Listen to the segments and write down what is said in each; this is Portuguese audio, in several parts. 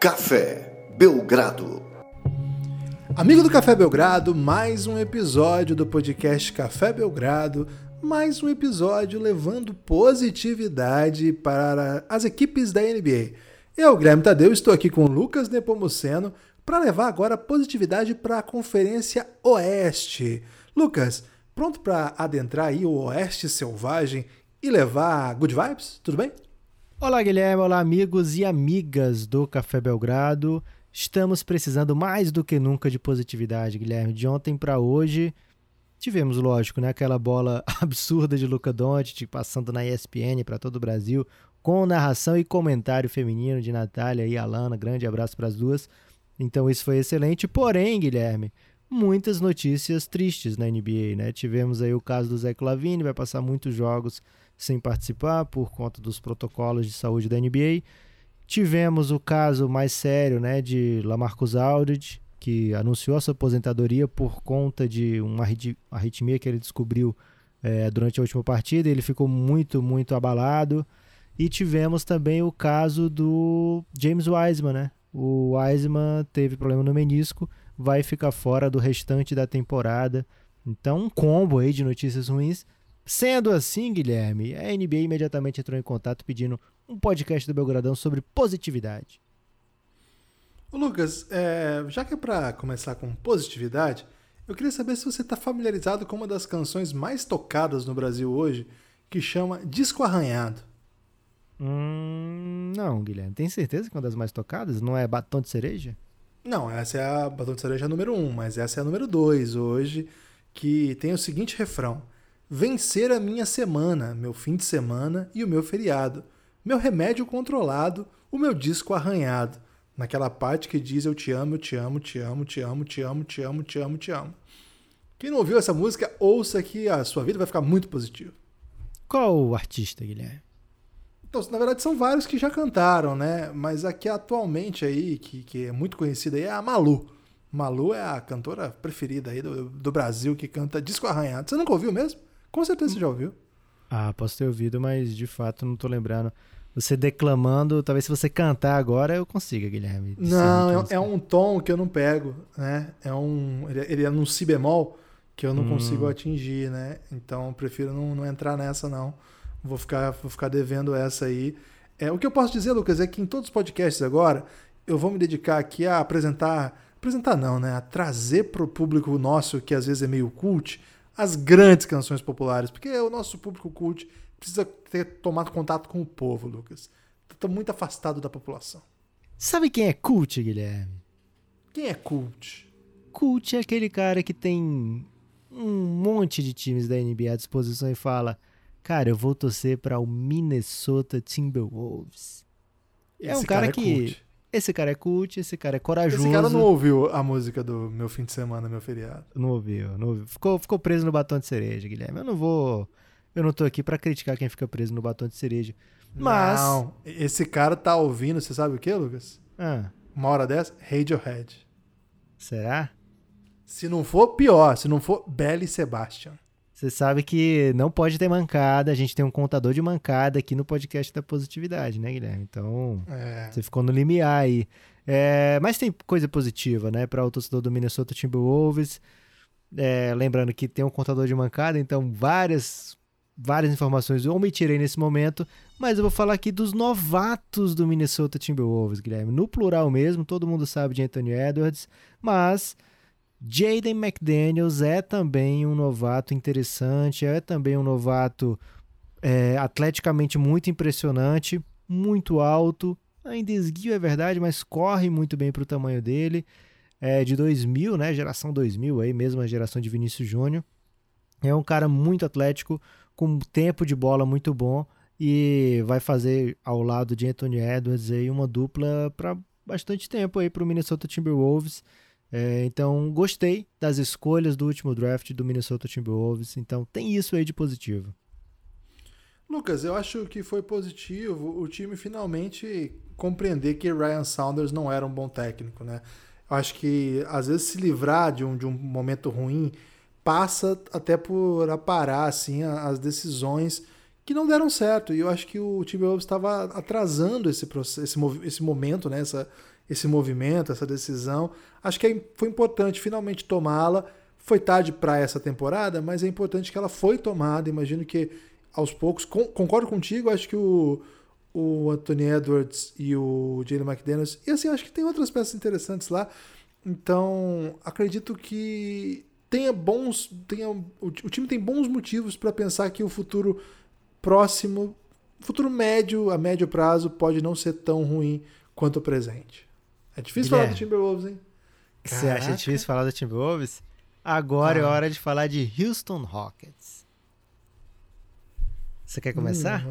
Café Belgrado. Amigo do Café Belgrado, mais um episódio do podcast Café Belgrado, mais um episódio levando positividade para as equipes da NBA. Eu, Guilherme Tadeu, estou aqui com Lucas Nepomuceno para levar agora positividade para a Conferência Oeste. Lucas, pronto para adentrar aí o Oeste Selvagem e levar good vibes? Tudo bem? Olá, Guilherme. Olá, amigos e amigas do Café Belgrado. Estamos precisando mais do que nunca de positividade, Guilherme. De ontem para hoje, tivemos, lógico, né, aquela bola absurda de Luca Doncic passando na ESPN para todo o Brasil, com narração e comentário feminino de Natália e Alana. Grande abraço para as duas. Então isso foi excelente. Porém, Guilherme, muitas notícias tristes na NBA, né? Tivemos aí o caso do Zé Clavini, vai passar muitos jogos sem participar por conta dos protocolos de saúde da NBA. Tivemos o caso mais sério, né, de Lamarcus Aldridge, que anunciou a sua aposentadoria por conta de uma arritmia que ele descobriu é, durante a última partida. Ele ficou muito, muito abalado. E tivemos também o caso do James Wiseman, né? O Wiseman teve problema no menisco, vai ficar fora do restante da temporada. Então, um combo aí de notícias ruins. Sendo assim, Guilherme, a NBA imediatamente entrou em contato pedindo um podcast do Belgradão sobre positividade. Ô Lucas, é, já que é para começar com positividade, eu queria saber se você está familiarizado com uma das canções mais tocadas no Brasil hoje, que chama Disco Arranhado. Hum, não, Guilherme. Tem certeza que é uma das mais tocadas? Não é Batom de Cereja? Não, essa é a Batom de Cereja número 1, um, mas essa é a número 2 hoje, que tem o seguinte refrão: Vencer a minha semana, meu fim de semana e o meu feriado. Meu remédio controlado, o meu disco arranhado. Naquela parte que diz eu te amo, eu te amo, te amo, te amo, te amo, te amo, te amo, te amo. Quem não ouviu essa música, ouça que a sua vida vai ficar muito positiva. Qual o artista, Guilherme? Então, na verdade, são vários que já cantaram, né? Mas a que atualmente aí, que, que é muito conhecida aí, é a Malu. Malu é a cantora preferida aí do, do Brasil que canta Disco Arranhado. Você nunca ouviu mesmo? Com certeza você já ouviu. Ah, posso ter ouvido, mas de fato não tô lembrando. Você declamando, talvez se você cantar agora eu consiga, Guilherme. Não, é, é, um tom que eu não pego, né? É um, ele, ele é num si bemol que eu não hum. consigo atingir, né? Então prefiro não, não entrar nessa não. Vou ficar, vou ficar devendo essa aí. É, o que eu posso dizer, Lucas, é que em todos os podcasts agora, eu vou me dedicar aqui a apresentar. Apresentar não, né? A trazer para o público nosso, que às vezes é meio cult, as grandes canções populares. Porque o nosso público cult precisa ter tomado contato com o povo, Lucas. Estou muito afastado da população. Sabe quem é cult, Guilherme? Quem é cult? Cult é aquele cara que tem um monte de times da NBA à disposição e fala Cara, eu vou torcer para o Minnesota Timberwolves. É um cara, cara é que. Cult. Esse cara é cult, esse cara é corajoso. Esse cara não ouviu a música do meu fim de semana, meu feriado. Não ouviu, não ouviu. Ficou, ficou preso no batom de cereja, Guilherme. Eu não vou. Eu não tô aqui para criticar quem fica preso no batom de cereja. Mas. Não, esse cara tá ouvindo, você sabe o que, Lucas? Ah. Uma hora dessa, Radiohead. Será? Se não for, pior. Se não for, Belly Sebastian. Você sabe que não pode ter mancada, a gente tem um contador de mancada aqui no podcast da positividade, né, Guilherme? Então, é. você ficou no limiar aí. É, mas tem coisa positiva, né, para o torcedor do Minnesota Timberwolves. É, lembrando que tem um contador de mancada, então várias várias informações eu omitirei nesse momento, mas eu vou falar aqui dos novatos do Minnesota Timberwolves, Guilherme. No plural mesmo, todo mundo sabe de Anthony Edwards, mas Jaden McDaniels é também um novato interessante, é também um novato é, atleticamente muito impressionante, muito alto, ainda esguio é verdade, mas corre muito bem para o tamanho dele. É de 2000, né? Geração 2000 aí, mesmo a geração de Vinícius Júnior. É um cara muito atlético, com tempo de bola muito bom e vai fazer ao lado de Anthony Edwards aí uma dupla para bastante tempo aí para o Minnesota Timberwolves. É, então, gostei das escolhas do último draft do Minnesota Timberwolves. Então, tem isso aí de positivo. Lucas, eu acho que foi positivo o time finalmente compreender que Ryan Saunders não era um bom técnico, né? Eu acho que às vezes se livrar de um, de um momento ruim passa até por aparar assim as decisões que não deram certo. E eu acho que o Timberwolves estava atrasando esse processo, esse, esse momento, né? Essa, esse movimento, essa decisão. Acho que é foi importante finalmente tomá-la. Foi tarde para essa temporada, mas é importante que ela foi tomada. Imagino que aos poucos, com, concordo contigo, acho que o, o Anthony Edwards e o Jalen McDaniels, e assim, acho que tem outras peças interessantes lá. Então, acredito que tenha bons, tenha, o, o time tem bons motivos para pensar que o futuro próximo, futuro médio, a médio prazo, pode não ser tão ruim quanto o presente. É difícil Guilherme, falar do Timberwolves, hein? Você acha difícil falar do Timberwolves? Agora é ah. é hora de falar de Houston Rockets. Você quer começar?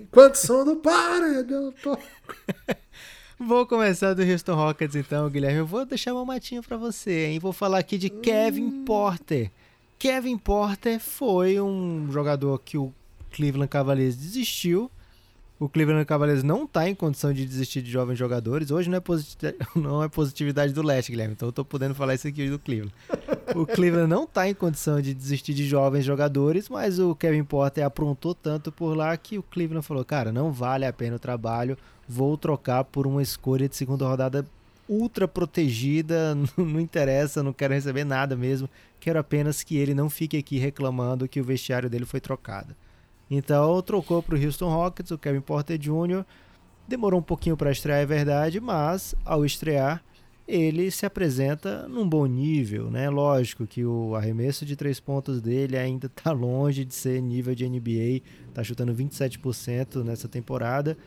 Enquanto som do paredão Vou começar do Houston Rockets então, Guilherme. Eu vou deixar uma matinha para você, hein? Vou falar aqui de Kevin hum. Porter. Kevin Porter foi um jogador que o Cleveland Cavaliers desistiu o Cleveland Cavaliers não está em condição de desistir de jovens jogadores. Hoje não é, positividade, não é positividade do leste, Guilherme, então eu estou podendo falar isso aqui do Cleveland. O Cleveland não está em condição de desistir de jovens jogadores, mas o Kevin Porter aprontou tanto por lá que o Cleveland falou: cara, não vale a pena o trabalho, vou trocar por uma escolha de segunda rodada ultra protegida, não interessa, não quero receber nada mesmo, quero apenas que ele não fique aqui reclamando que o vestiário dele foi trocado. Então trocou para o Houston Rockets, o Kevin Porter Jr. Demorou um pouquinho para estrear, é verdade, mas ao estrear ele se apresenta num bom nível, né? Lógico que o arremesso de três pontos dele ainda está longe de ser nível de NBA, está chutando 27% nessa temporada.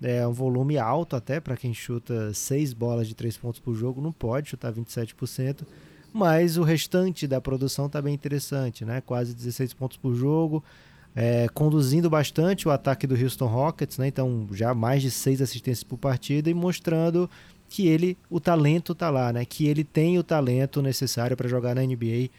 É um volume alto até para quem chuta seis bolas de três pontos por jogo, não pode chutar 27%, mas o restante da produção está bem interessante, né? Quase 16 pontos por jogo, é, conduzindo bastante o ataque do Houston Rockets, né? então já mais de seis assistências por partida e mostrando que ele, o talento está lá, né? que ele tem o talento necessário para jogar na NBA.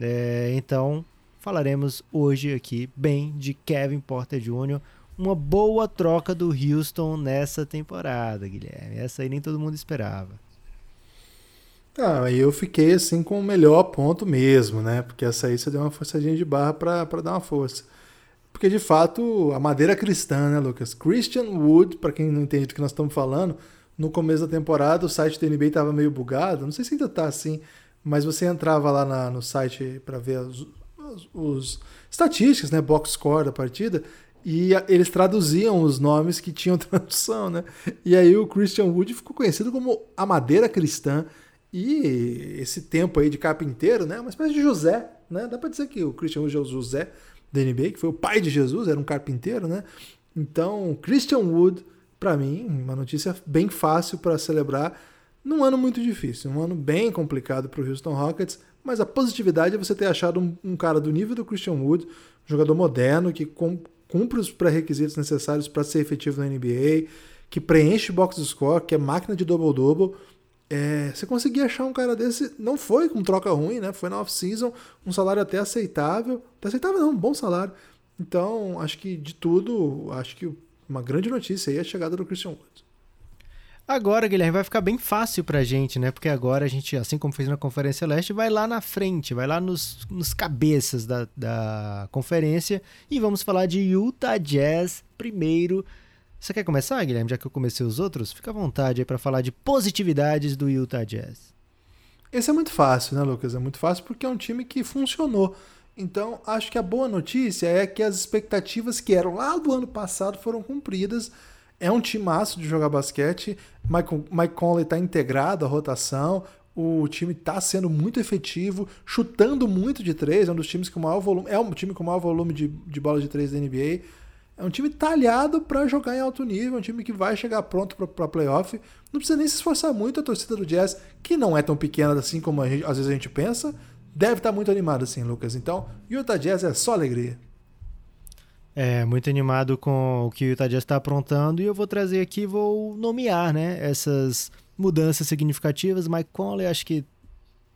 É, então falaremos hoje aqui bem de Kevin Porter Jr., uma boa troca do Houston nessa temporada, Guilherme. Essa aí nem todo mundo esperava. Ah, eu fiquei assim com o melhor ponto mesmo, né? Porque essa aí você deu uma forçadinha de barra para dar uma força. Porque de fato, a madeira cristã, né, Lucas? Christian Wood, para quem não entende do que nós estamos falando, no começo da temporada o site do NBA estava meio bugado, não sei se ainda está assim, mas você entrava lá na, no site para ver os, os, os, estatísticas, né, box score da partida, e a, eles traduziam os nomes que tinham tradução, né? E aí o Christian Wood ficou conhecido como a madeira cristã. E esse tempo aí de carpinteiro, né? Uma espécie de José, né? Dá para dizer que o Christian Wood é o José da NBA, que foi o pai de Jesus, era um carpinteiro, né? Então, Christian Wood, para mim, uma notícia bem fácil para celebrar num ano muito difícil, um ano bem complicado para o Houston Rockets, mas a positividade é você ter achado um, um, cara do nível do Christian Wood, um jogador moderno que cumpre os pré-requisitos necessários para ser efetivo na NBA, que preenche box score, que é máquina de double-double, é, você conseguir achar um cara desse, não foi com troca ruim, né? Foi na off-season, um salário até aceitável. Até aceitável não, um bom salário. Então, acho que de tudo, acho que uma grande notícia aí é a chegada do Christian Wood. Agora, Guilherme, vai ficar bem fácil pra gente, né? Porque agora a gente, assim como fez na Conferência Leste, vai lá na frente, vai lá nos, nos cabeças da, da conferência e vamos falar de Utah Jazz primeiro você quer começar, Guilherme, já que eu comecei os outros? Fica à vontade aí para falar de positividades do Utah Jazz. Esse é muito fácil, né, Lucas? É muito fácil porque é um time que funcionou. Então, acho que a boa notícia é que as expectativas que eram lá do ano passado foram cumpridas. É um time timaço de jogar basquete. Mike, Mike Conley está integrado à rotação. O time está sendo muito efetivo, chutando muito de três. É um dos times com maior volume. É um time com maior volume de, de bola de três da NBA. É um time talhado para jogar em alto nível, um time que vai chegar pronto para playoff. Não precisa nem se esforçar muito a torcida do Jazz, que não é tão pequena assim como gente, às vezes a gente pensa, deve estar tá muito animada assim, Lucas. Então, Utah Jazz é só alegria. É, muito animado com o que o Utah Jazz está aprontando e eu vou trazer aqui, vou nomear, né, essas mudanças significativas. Mike Conley, acho que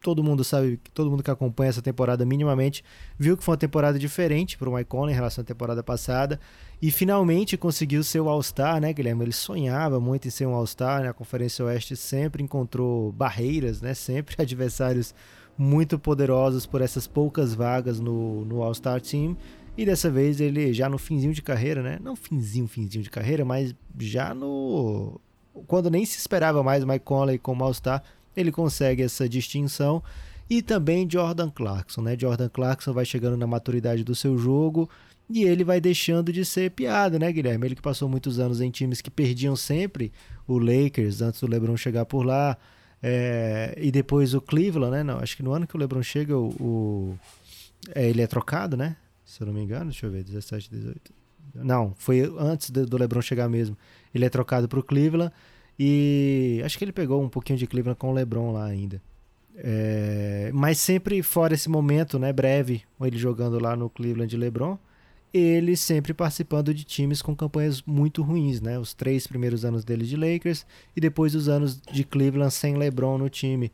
todo mundo sabe, todo mundo que acompanha essa temporada minimamente viu que foi uma temporada diferente para o Mike Conley em relação à temporada passada e finalmente conseguiu ser o All-Star, né, Guilherme? Ele sonhava muito em ser um All-Star, né? A Conferência Oeste sempre encontrou barreiras, né? Sempre adversários muito poderosos por essas poucas vagas no, no All-Star Team. E dessa vez ele já no finzinho de carreira, né? Não finzinho, finzinho de carreira, mas já no quando nem se esperava mais Mike Conley como All-Star, ele consegue essa distinção. E também Jordan Clarkson, né? Jordan Clarkson vai chegando na maturidade do seu jogo e ele vai deixando de ser piada, né, Guilherme? Ele que passou muitos anos em times que perdiam sempre, o Lakers, antes do LeBron chegar por lá, é, e depois o Cleveland, né? Não, acho que no ano que o LeBron chega, o, o é, ele é trocado, né? Se eu não me engano, deixa eu ver, 17, 18. Não, foi antes do LeBron chegar mesmo. Ele é trocado para o Cleveland e acho que ele pegou um pouquinho de Cleveland com o LeBron lá ainda. É, mas sempre fora esse momento, né, breve, ele jogando lá no Cleveland de LeBron, ele sempre participando de times com campanhas muito ruins, né? Os três primeiros anos dele de Lakers e depois os anos de Cleveland sem LeBron no time.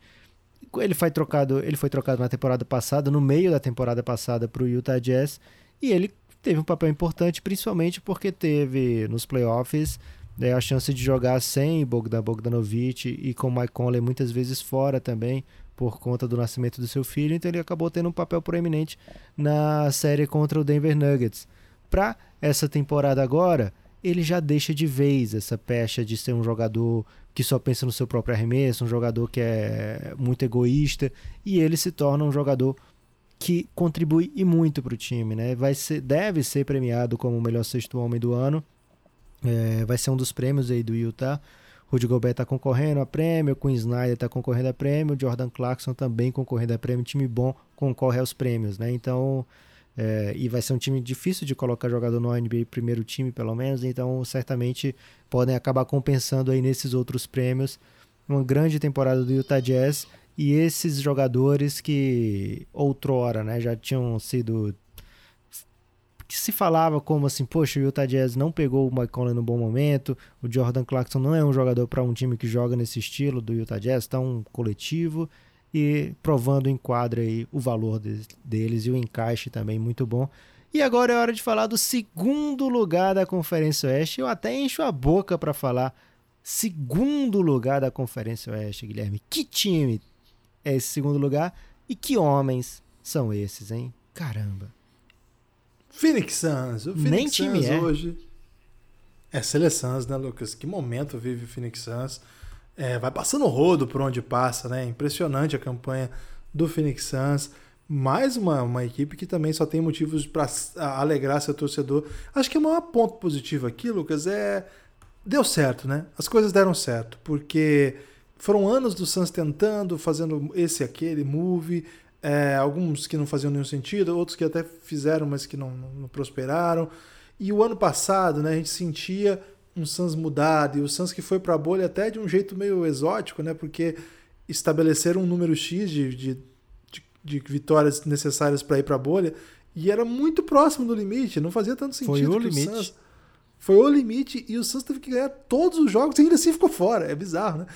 Ele foi trocado, ele foi trocado na temporada passada, no meio da temporada passada para o Utah Jazz, e ele teve um papel importante, principalmente porque teve nos playoffs né, a chance de jogar sem Bogdan Bogdanovic e com Mike Conley muitas vezes fora também por conta do nascimento do seu filho, então ele acabou tendo um papel proeminente na série contra o Denver Nuggets. Para essa temporada agora, ele já deixa de vez essa pecha de ser um jogador que só pensa no seu próprio arremesso, um jogador que é muito egoísta, e ele se torna um jogador que contribui e muito para o time, né? Vai ser, deve ser premiado como o melhor sexto homem do ano. É, vai ser um dos prêmios aí do Utah. Rudy Gobert está concorrendo a prêmio, Quinn Snyder está concorrendo a prêmio, Jordan Clarkson também concorrendo a prêmio. Time bom concorre aos prêmios, né? Então, é, e vai ser um time difícil de colocar jogador no NBA primeiro time, pelo menos. Então, certamente podem acabar compensando aí nesses outros prêmios. Uma grande temporada do Utah Jazz e esses jogadores que outrora, né, já tinham sido que se falava como assim, poxa, o Utah Jazz não pegou o Mike Conley no bom momento, o Jordan Clarkson não é um jogador para um time que joga nesse estilo do Utah Jazz, tá um coletivo e provando em quadra aí o valor de, deles e o encaixe também muito bom. E agora é hora de falar do segundo lugar da Conferência Oeste. Eu até encho a boca para falar segundo lugar da Conferência Oeste, Guilherme. Que time é esse segundo lugar e que homens são esses, hein? Caramba. Phoenix Suns. O Phoenix Nem Suns time é. hoje. É seleções, né, Lucas? Que momento vive o Phoenix Suns. É, vai passando rodo por onde passa, né? Impressionante a campanha do Phoenix Suns. Mais uma, uma equipe que também só tem motivos para alegrar seu torcedor. Acho que o maior ponto positivo aqui, Lucas, é. Deu certo, né? As coisas deram certo, porque foram anos do Suns tentando, fazendo esse aquele move, é, alguns que não faziam nenhum sentido, outros que até fizeram, mas que não, não, prosperaram. E o ano passado, né, a gente sentia um Suns mudado, e o Suns que foi para a bolha até de um jeito meio exótico, né, porque estabeleceram um número X de, de, de, de vitórias necessárias para ir para a bolha, e era muito próximo do limite, não fazia tanto sentido. Foi o limite. O Suns, foi o limite e o Suns teve que ganhar todos os jogos e ainda assim ficou fora. É bizarro, né?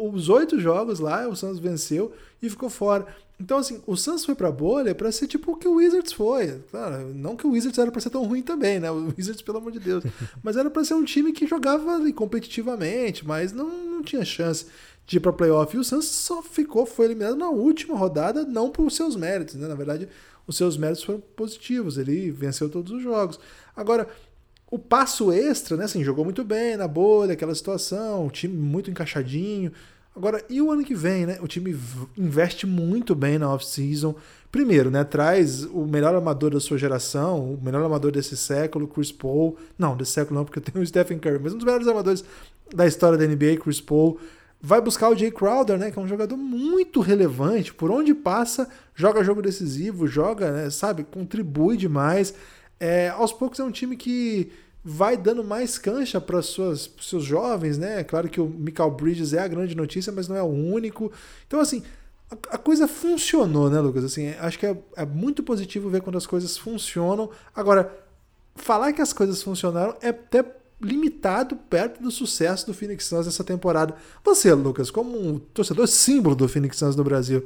Os oito jogos lá, o Suns venceu e ficou fora. Então, assim, o Suns foi pra bolha para ser tipo o que o Wizards foi. Claro, não que o Wizards era pra ser tão ruim também, né? O Wizards, pelo amor de Deus. Mas era pra ser um time que jogava competitivamente, mas não, não tinha chance de ir pra playoff. E o Suns só ficou, foi eliminado na última rodada, não por seus méritos, né? Na verdade, os seus méritos foram positivos. Ele venceu todos os jogos. Agora, o passo extra, né? Assim, jogou muito bem na bolha, aquela situação, o time muito encaixadinho Agora, e o ano que vem, né? O time investe muito bem na off-season. Primeiro, né? Traz o melhor amador da sua geração, o melhor amador desse século, Chris Paul. Não, desse século não, porque tem o Stephen Curry, mas um dos melhores amadores da história da NBA, Chris Paul. Vai buscar o Jay Crowder, né? Que é um jogador muito relevante. Por onde passa, joga jogo decisivo, joga, né, sabe, contribui demais. É, aos poucos é um time que vai dando mais cancha para os seus jovens, né? Claro que o Michael Bridges é a grande notícia, mas não é o único. Então, assim, a, a coisa funcionou, né, Lucas? Assim, acho que é, é, muito positivo ver quando as coisas funcionam. Agora, falar que as coisas funcionaram é até limitado perto do sucesso do Phoenix Suns essa temporada. Você, Lucas, como um torcedor símbolo do Phoenix Suns no Brasil,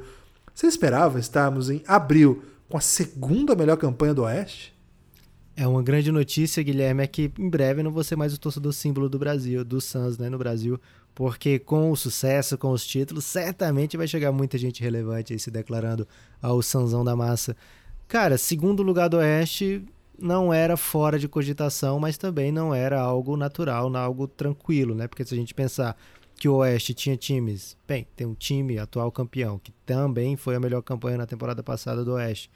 você esperava estarmos em abril com a segunda melhor campanha do Oeste? É uma grande notícia, Guilherme, é que em breve não vou ser mais o torcedor símbolo do Brasil, do Suns, né, no Brasil, porque com o sucesso, com os títulos, certamente vai chegar muita gente relevante aí se declarando ao Sanzão da massa. Cara, segundo lugar do Oeste, não era fora de cogitação, mas também não era algo natural, algo tranquilo, né? Porque se a gente pensar que o Oeste tinha times, bem, tem um time atual campeão que também foi a melhor campanha na temporada passada do Oeste,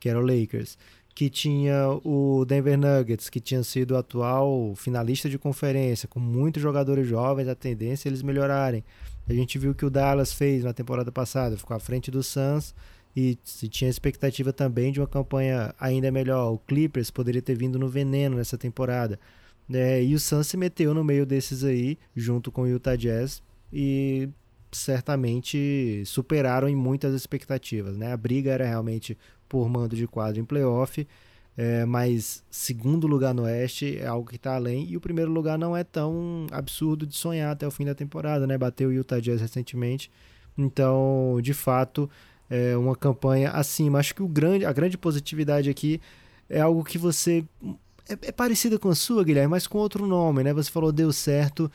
que era o Lakers, que tinha o Denver Nuggets, que tinha sido atual finalista de conferência, com muitos jogadores jovens, a tendência é eles melhorarem. A gente viu que o Dallas fez na temporada passada, ficou à frente do Suns e se tinha expectativa também de uma campanha ainda melhor. O Clippers poderia ter vindo no veneno nessa temporada. É, e o Suns se meteu no meio desses aí, junto com o Utah Jazz, e certamente superaram em muitas expectativas. Né? A briga era realmente por mando de quadro em playoff, é, mas segundo lugar no Oeste é algo que está além, e o primeiro lugar não é tão absurdo de sonhar até o fim da temporada. Né? Bateu o Utah Jazz recentemente, então de fato é, uma campanha acima. Acho que o grande, a grande positividade aqui é algo que você. É, é parecida com a sua, Guilherme, mas com outro nome, né? Você falou deu certo.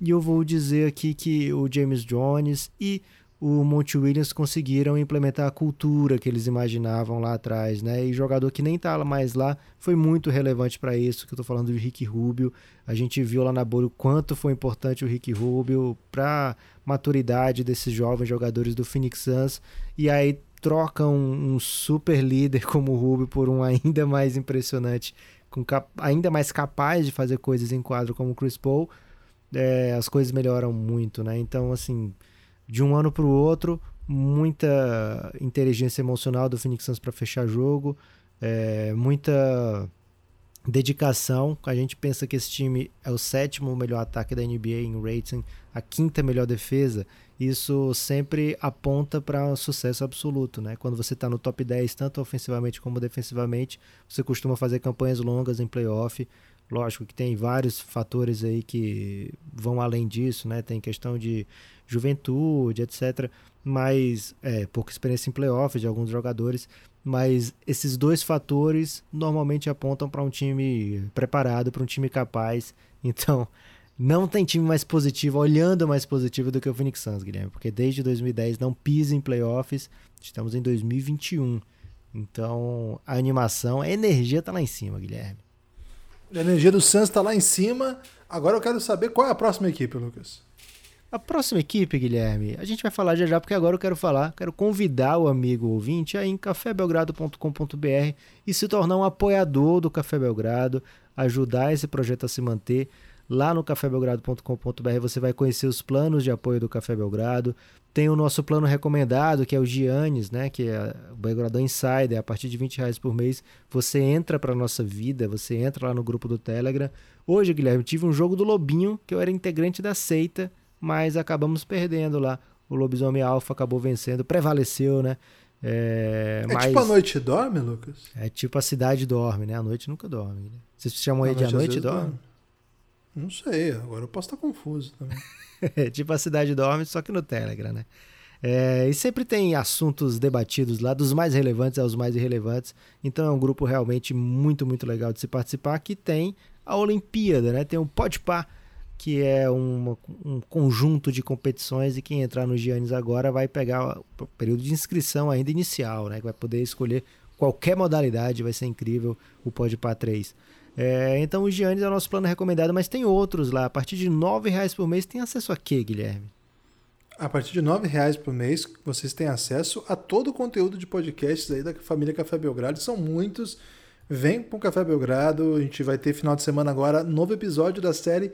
E eu vou dizer aqui que o James Jones e o Monte Williams conseguiram implementar a cultura que eles imaginavam lá atrás, né? E jogador que nem tá mais lá foi muito relevante para isso, que eu tô falando do Rick Rubio. A gente viu lá na bolha o quanto foi importante o Rick Rubio para maturidade desses jovens jogadores do Phoenix Suns e aí troca um, um super líder como o Rubio por um ainda mais impressionante, com ainda mais capaz de fazer coisas em quadro como o Chris Paul. É, as coisas melhoram muito, né? Então, assim, de um ano para o outro, muita inteligência emocional do Phoenix Suns para fechar jogo, é, muita dedicação. A gente pensa que esse time é o sétimo melhor ataque da NBA em rating, a quinta melhor defesa. Isso sempre aponta para um sucesso absoluto, né? Quando você está no top 10, tanto ofensivamente como defensivamente, você costuma fazer campanhas longas em playoff. Lógico que tem vários fatores aí que vão além disso, né? Tem questão de juventude, etc. Mas é, pouca experiência em playoffs de alguns jogadores. Mas esses dois fatores normalmente apontam para um time preparado, para um time capaz. Então, não tem time mais positivo, olhando mais positivo do que o Phoenix Suns, Guilherme. Porque desde 2010 não pisa em playoffs. Estamos em 2021. Então, a animação, a energia está lá em cima, Guilherme. A energia do Suns está lá em cima. Agora eu quero saber qual é a próxima equipe, Lucas. A próxima equipe, Guilherme, a gente vai falar já já, porque agora eu quero falar, quero convidar o amigo ouvinte a ir em cafébelgrado.com.br e se tornar um apoiador do Café Belgrado, ajudar esse projeto a se manter. Lá no cafébelgrado.com.br você vai conhecer os planos de apoio do Café Belgrado. Tem o nosso plano recomendado, que é o Giannis, né? Que é o Belgrado Insider. A partir de 20 reais por mês, você entra para nossa vida, você entra lá no grupo do Telegram. Hoje, Guilherme, tive um jogo do Lobinho, que eu era integrante da seita mas acabamos perdendo lá. O lobisomem alfa acabou vencendo, prevaleceu, né? É, é mas... tipo a noite dorme, Lucas? É tipo a cidade dorme, né? A noite nunca dorme. Né? Vocês chamam aí de a noite dorme? dorme? Não sei, agora eu posso estar confuso também. é tipo a cidade dorme, só que no Telegram, né? É, e sempre tem assuntos debatidos lá, dos mais relevantes aos mais irrelevantes. Então é um grupo realmente muito, muito legal de se participar. Que tem a Olimpíada, né? Tem um Podpah que é um conjunto de competições e quem entrar no Giannis agora vai pegar o período de inscrição ainda inicial, né? Vai poder escolher qualquer modalidade, vai ser incrível o Podpah 3. É, então o Giannis é o nosso plano recomendado, mas tem outros lá. A partir de R$ reais por mês tem acesso a quê, Guilherme? A partir de R$ reais por mês vocês têm acesso a todo o conteúdo de podcasts aí da família Café Belgrado. São muitos. Vem para o Café Belgrado. A gente vai ter final de semana agora novo episódio da série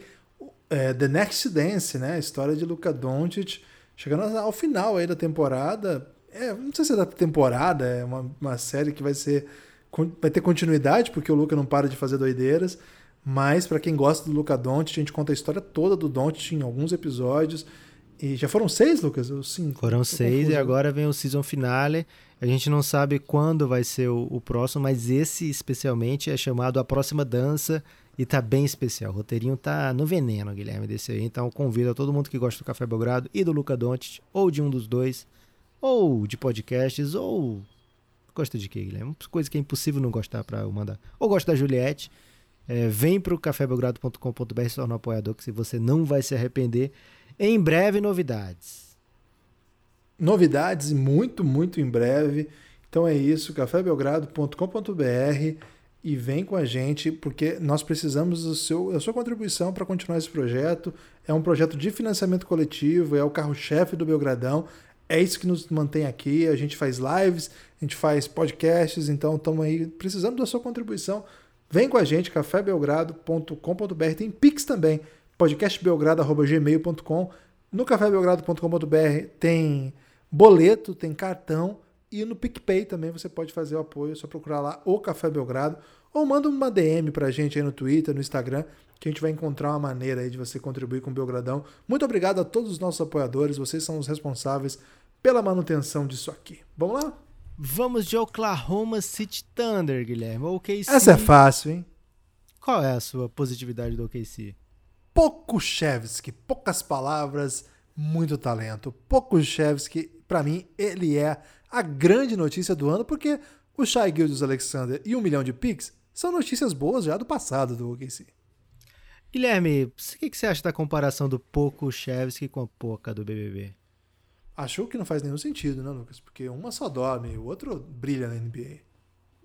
é, The Next Dance, né? A história de Luca Doncic chegando ao final aí da temporada. É, não sei se é da temporada, é uma, uma série que vai ser vai ter continuidade porque o Luca não para de fazer doideiras. Mas para quem gosta do Luca Doncic, a gente conta a história toda do Doncic em alguns episódios. E já foram seis, Lucas? Ou cinco? Foram seis e agora vem o season finale. A gente não sabe quando vai ser o, o, próximo, mas esse especialmente é chamado A Próxima Dança. E tá bem especial. O roteirinho tá no veneno, Guilherme, desse aí. Então convido a todo mundo que gosta do Café Belgrado e do Luca Doncic, ou de um dos dois, ou de podcasts, ou. Gosta de quê, Guilherme? Coisa que é impossível não gostar para eu mandar. Ou gosta da Juliette. É, vem pro cafébelgrado.com.br se tornar um apoiador, que você não vai se arrepender. Em breve, novidades. Novidades, muito, muito em breve. Então é isso, cafébelgrado.com.br e vem com a gente, porque nós precisamos do seu, da sua contribuição para continuar esse projeto. É um projeto de financiamento coletivo, é o carro-chefe do Belgradão. É isso que nos mantém aqui. A gente faz lives, a gente faz podcasts, então estamos aí precisando da sua contribuição. Vem com a gente, cafébelgrado.com.br. Tem Pix também, podcastbelgrado.gmail.com. No cafébelgrado.com.br tem boleto, tem cartão e no PicPay também você pode fazer o apoio, é só procurar lá o Café Belgrado ou manda uma DM pra gente aí no Twitter, no Instagram, que a gente vai encontrar uma maneira aí de você contribuir com o Belgradão. Muito obrigado a todos os nossos apoiadores, vocês são os responsáveis pela manutenção disso aqui. Vamos lá? Vamos de Oklahoma City Thunder, Guilherme. OKC. Essa é fácil, hein? Qual é a sua positividade do OKC? Pokushevski, poucas palavras, muito talento. Pokushevski, para mim, ele é a grande notícia do ano, porque o Shai Gildas Alexander e um milhão de picks são notícias boas já do passado do OKC. Guilherme, o que, que você acha da comparação do Poco Chevsky com a Poca do BBB? Acho que não faz nenhum sentido, né, Lucas? Porque uma só dorme, o outro brilha na NBA.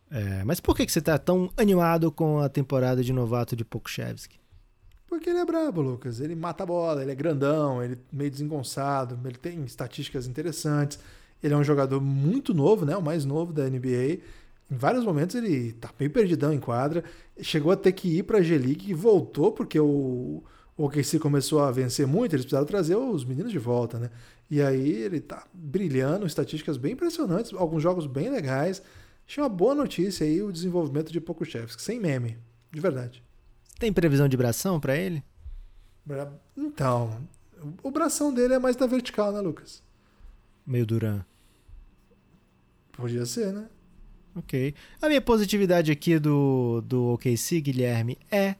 É, mas por que, que você tá tão animado com a temporada de novato de Pokushevski? Porque ele é brabo, Lucas. Ele mata a bola, ele é grandão, ele é meio desengonçado, ele tem estatísticas interessantes. Ele é um jogador muito novo, né? O mais novo da NBA. Em vários momentos ele tá meio perdidão em quadra. Chegou a ter que ir para a G-League e voltou porque o, o OKC começou a vencer muito. Eles precisaram trazer os meninos de volta, né? E aí ele tá brilhando, estatísticas bem impressionantes, alguns jogos bem legais. Achei uma boa notícia aí o desenvolvimento de Pokushevski, sem meme, de verdade. Tem previsão de bração para ele? Então, o bração dele é mais da vertical, né, Lucas? Meio Duran. Podia ser, né? Ok. A minha positividade aqui do, do OKC, Guilherme, é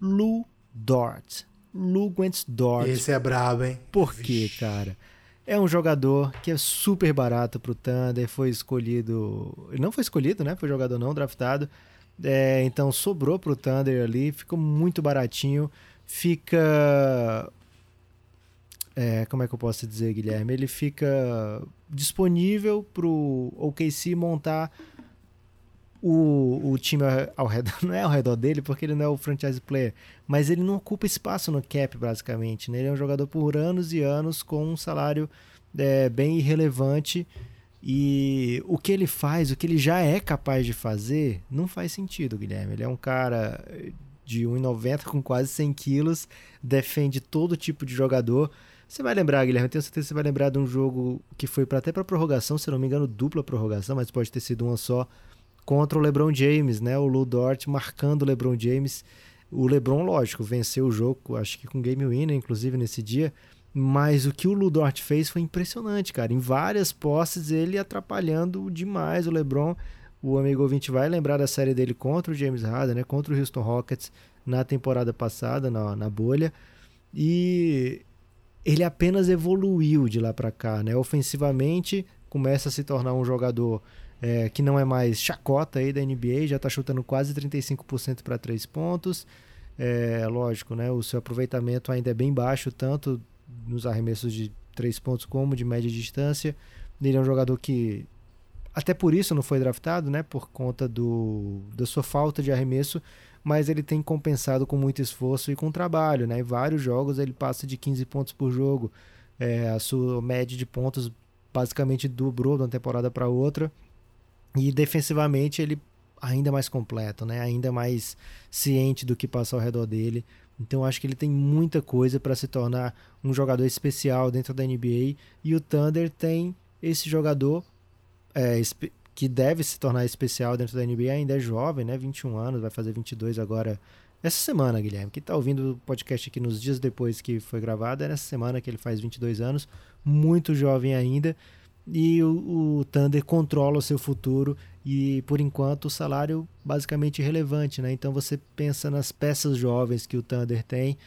Lu Dort. Lu Gwentz Dort. Esse é brabo, hein? Por quê, cara? É um jogador que é super barato pro Thunder, foi escolhido... Ele não foi escolhido, né? Foi jogador não, draftado. É, então sobrou pro Thunder ali, ficou muito baratinho. Fica é, como é que eu posso dizer, Guilherme? Ele fica disponível para o OKC montar o, o time ao redor, não é ao redor dele, porque ele não é o franchise player, mas ele não ocupa espaço no cap, basicamente. Né? Ele é um jogador por anos e anos com um salário é, bem irrelevante. E o que ele faz, o que ele já é capaz de fazer, não faz sentido, Guilherme. Ele é um cara de 1,90 com quase 100 quilos, defende todo tipo de jogador. Você vai lembrar, Guilherme, eu tenho certeza que você vai lembrar de um jogo que foi pra, até para prorrogação, se não me engano, dupla prorrogação, mas pode ter sido uma só, contra o LeBron James, né? O Lu Dort marcando o LeBron James. O LeBron, lógico, venceu o jogo, acho que com game winner, inclusive, nesse dia. Mas o que o Lu Dort fez foi impressionante, cara. Em várias posses, ele atrapalhando demais o LeBron. O amigo ouvinte vai lembrar da série dele contra o James Harden, né? Contra o Houston Rockets na temporada passada, na, na bolha. E ele apenas evoluiu de lá para cá, né? Ofensivamente começa a se tornar um jogador é, que não é mais chacota aí da NBA, já está chutando quase 35% para três pontos. É, lógico, né? O seu aproveitamento ainda é bem baixo, tanto nos arremessos de três pontos como de média distância. Ele é um jogador que até por isso não foi draftado, né? Por conta do, da sua falta de arremesso, mas ele tem compensado com muito esforço e com trabalho, né? Em vários jogos ele passa de 15 pontos por jogo. É, a sua média de pontos basicamente dobrou de uma temporada para outra. E defensivamente ele ainda mais completo, né? Ainda mais ciente do que passa ao redor dele. Então acho que ele tem muita coisa para se tornar um jogador especial dentro da NBA e o Thunder tem esse jogador é, que deve se tornar especial dentro da NBA, ainda é jovem, né? 21 anos, vai fazer 22 agora. Essa semana, Guilherme, que está ouvindo o podcast aqui nos dias depois que foi gravado, é nessa semana que ele faz 22 anos, muito jovem ainda, e o, o Thunder controla o seu futuro e, por enquanto, o salário basicamente irrelevante, né? Então você pensa nas peças jovens que o Thunder tem,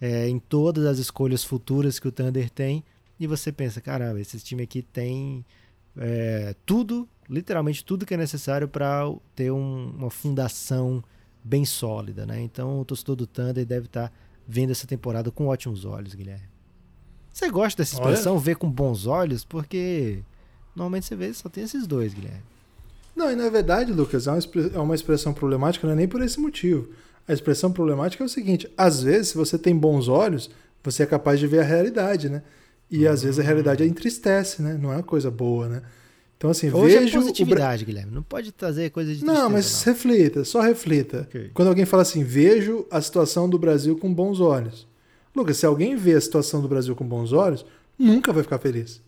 é, em todas as escolhas futuras que o Thunder tem, e você pensa, caramba, esse time aqui tem é, tudo literalmente tudo que é necessário para ter um, uma fundação bem sólida, né? Então o torcedor do Thunder deve estar tá vendo essa temporada com ótimos olhos, Guilherme. Você gosta dessa expressão, Olha. ver com bons olhos? Porque normalmente você vê só tem esses dois, Guilherme. Não, e na verdade, Lucas, é uma, é uma expressão problemática, não é nem por esse motivo. A expressão problemática é o seguinte: às vezes, se você tem bons olhos, você é capaz de ver a realidade, né? E às vezes a realidade entristece, né? Não é uma coisa boa, né? Então, assim, Hoje é vejo. positividade, Guilherme. Não pode trazer coisa de Não, mas reflita, só reflita. Ok. Quando alguém fala assim, vejo a situação do Brasil com bons olhos. Lucas, se alguém vê a situação do Brasil com bons olhos, nunca vai ficar feliz.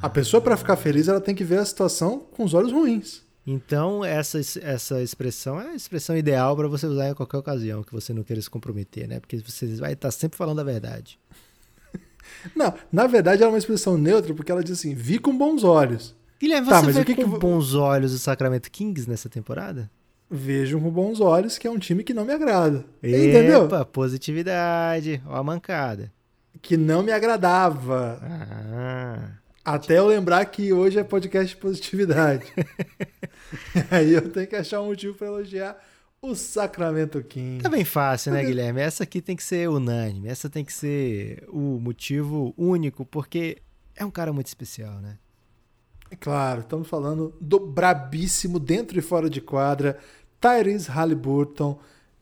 A pessoa, para ficar feliz, ela tem que ver a situação com os olhos ruins. Então, essa, essa expressão é a expressão ideal para você usar em qualquer ocasião que você não queira se comprometer, né? Porque você vai estar sempre falando a verdade. Não, na verdade, ela é uma expressão neutra, porque ela diz assim, vi com bons olhos. Guilherme, Tá, você mas vê o que com que bons olhos o Sacramento Kings nessa temporada? Vejo com bons olhos que é um time que não me agrada. Entendeu? Epa, positividade. Ó a mancada. Que não me agradava. Ah, Até eu lembrar que hoje é podcast de positividade. Aí eu tenho que achar um motivo para elogiar o Sacramento King. tá bem fácil, né, Guilherme? Essa aqui tem que ser unânime. Essa tem que ser o motivo único, porque é um cara muito especial, né? Claro, estamos falando do brabíssimo dentro e fora de quadra, Tyrese Halliburton.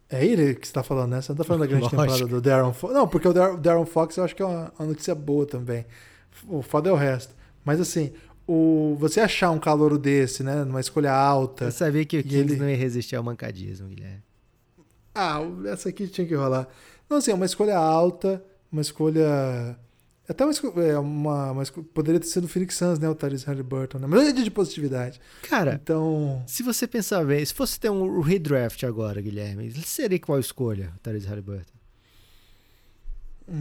É ele que está falando, né? Você não está falando da grande Lógico. temporada do Darren Fox. Não, porque o Dar- Darren Fox eu acho que é uma, uma notícia boa também. O foda é o resto. Mas assim, o, você achar um calouro desse, né? Numa escolha alta. Eu sabia que o Kings ele- não ia resistir ao mancadismo, Guilherme. Ah, essa aqui tinha que rolar. Não, assim, é uma escolha alta, uma escolha. Até uma, é, uma, uma Poderia ter sido o Phoenix Suns, né? O Tyrese Halliburton, né? Mas é dia de positividade. Cara, Então. se você pensar bem, se fosse ter um redraft agora, Guilherme, seria qual escolha, o Tyrese Halliburton?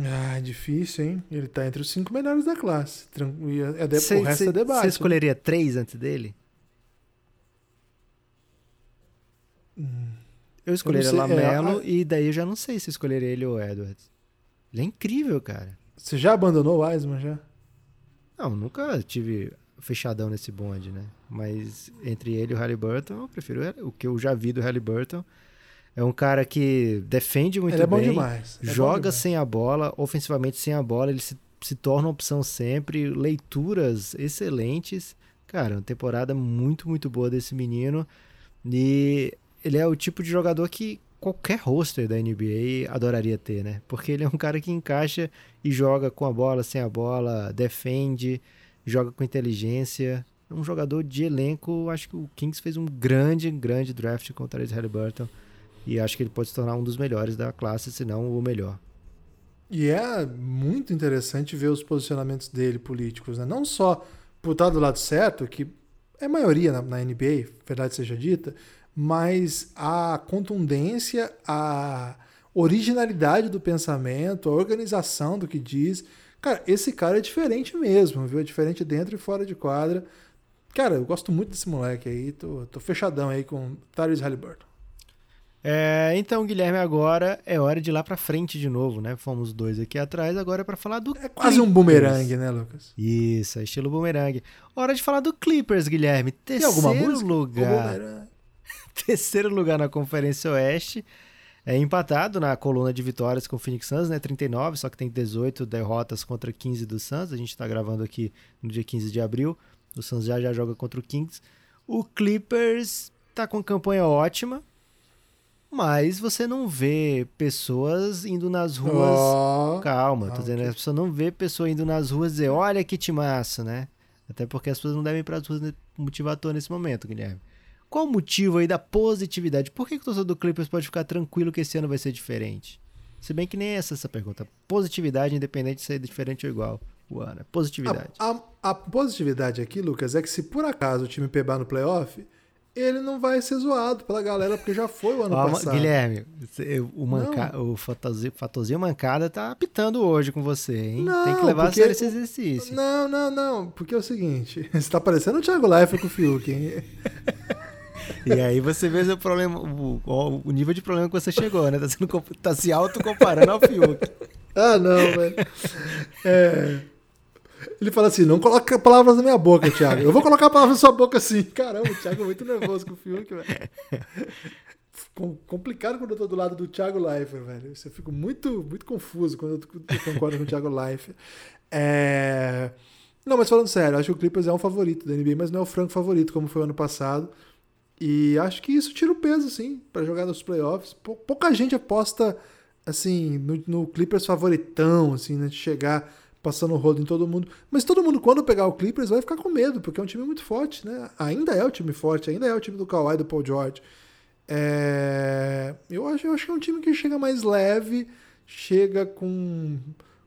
Ah, é difícil, hein? Ele tá entre os cinco melhores da classe. É- é de- Cê- o resto cê- é debate. Você escolheria três antes dele? Eu escolheria sei, é, Lamelo a- e daí eu já não sei se escolheria ele ou Edwards. Ele é incrível, cara. Você já abandonou o Wiseman já? Não, nunca tive fechadão nesse bonde, né? Mas entre ele e o Halliburton, eu prefiro o que eu já vi do Halliburton. É um cara que defende muito Ele é bom bem, demais. É bom joga sem a bola, ofensivamente sem a bola, ele se, se torna opção sempre, leituras excelentes. Cara, uma temporada muito, muito boa desse menino. E ele é o tipo de jogador que qualquer roster da NBA adoraria ter, né? Porque ele é um cara que encaixa e joga com a bola, sem a bola, defende, joga com inteligência. Um jogador de elenco, acho que o Kings fez um grande, grande draft com o Tyrese Halliburton. E acho que ele pode se tornar um dos melhores da classe, se não o melhor. E é muito interessante ver os posicionamentos dele políticos, né? Não só por estar do lado certo, que é maioria na, na NBA, verdade seja dita, mas a contundência, a originalidade do pensamento, a organização do que diz. Cara, esse cara é diferente mesmo, viu? É diferente dentro e fora de quadra. Cara, eu gosto muito desse moleque aí, tô, tô fechadão aí com Tyrese Halliburton. É, então, Guilherme, agora é hora de ir lá pra frente de novo, né? Fomos dois aqui atrás, agora é pra falar do É quase um bumerangue, né, Lucas? Isso, é estilo bumerangue. Hora de falar do Clippers, Guilherme. Tem Terceiro alguma música? Lugar. terceiro lugar na Conferência Oeste. É empatado na coluna de vitórias com o Phoenix Suns, né? 39, só que tem 18 derrotas contra 15 do Suns. A gente tá gravando aqui no dia 15 de abril. O Suns já já joga contra o Kings. O Clippers tá com campanha ótima, mas você não vê pessoas indo nas ruas. Ó, Calma, Ah, tô dizendo, ok. a pessoa não vê pessoa indo nas ruas dizer, olha que timaço, né? Até porque as pessoas não devem ir para as ruas motivar à toa nesse momento, Guilherme. Qual o motivo aí da positividade? Por que, que o torcedor do Clippers pode ficar tranquilo que esse ano vai ser diferente? Se bem que nem essa essa pergunta. Positividade, independente de ser diferente ou igual o ano. É positividade. A, a- a positividade aqui, Lucas, é que se por acaso o time pebar no playoff, ele não vai ser zoado pela galera, porque já foi o ano Ó, passado. Guilherme, o, manca, o Fatozinho Mancada tá apitando hoje com você, hein? Não, Tem que levar a porque sério esse exercício. Não, não, não, porque é o seguinte, você tá parecendo o Thiago Leifert com o Fiuk, hein? E aí você vê o problema, o, o- o nível de problema que você chegou, né? Tá, sendo, tá se auto-comparando ao Fiuk. Ah, não, velho. É... Ele fala assim, não coloca palavras na minha boca, Thiago. Eu vou colocar palavras na sua boca sim. Caramba, o Thiago é muito nervoso com o Fiuk, velho. Com- Complicado quando eu tô do lado do Thiago Leifert, velho. Eu fico muito, muito confuso quando eu, concordo com o Thiago Leifert. É... Não, mas falando sério, acho que o Clippers é um favorito da NBA, mas não é o franco favorito, como foi ano passado. E acho que isso tira o peso, sim, para jogar nos playoffs. Pouca gente aposta, assim, no, no Clippers favoritão, assim, né, de chegar passando o rodo em todo mundo. Mas todo mundo, quando pegar o Clippers, vai ficar com medo, porque é um time muito forte, né? Ainda é o time forte, ainda é o time do Kawhi, do Paul George. É... Eu, acho, eu acho que é um time que chega mais leve, chega com,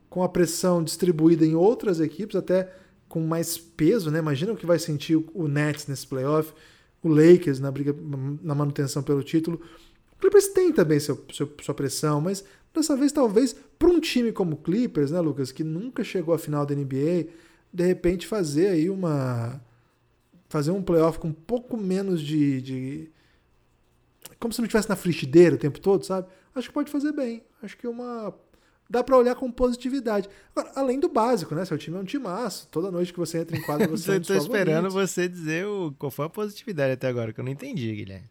com a pressão distribuída em outras equipes, até com mais peso, né? Imagina o que vai sentir o Nets nesse playoff o Lakers na briga na manutenção pelo título. O Clippers tem também seu, seu, sua pressão, mas dessa vez talvez para um time como o Clippers, né, Lucas, que nunca chegou à final da NBA, de repente fazer aí uma fazer um playoff com um pouco menos de, de como se não estivesse na frigideira o tempo todo, sabe? Acho que pode fazer bem. Acho que é uma dá para olhar com positividade. Agora, além do básico, né? Seu time é um timaço. Toda noite que você entra em quadra, você é um Tô esperando você dizer o, qual foi a positividade até agora, que eu não entendi, Guilherme.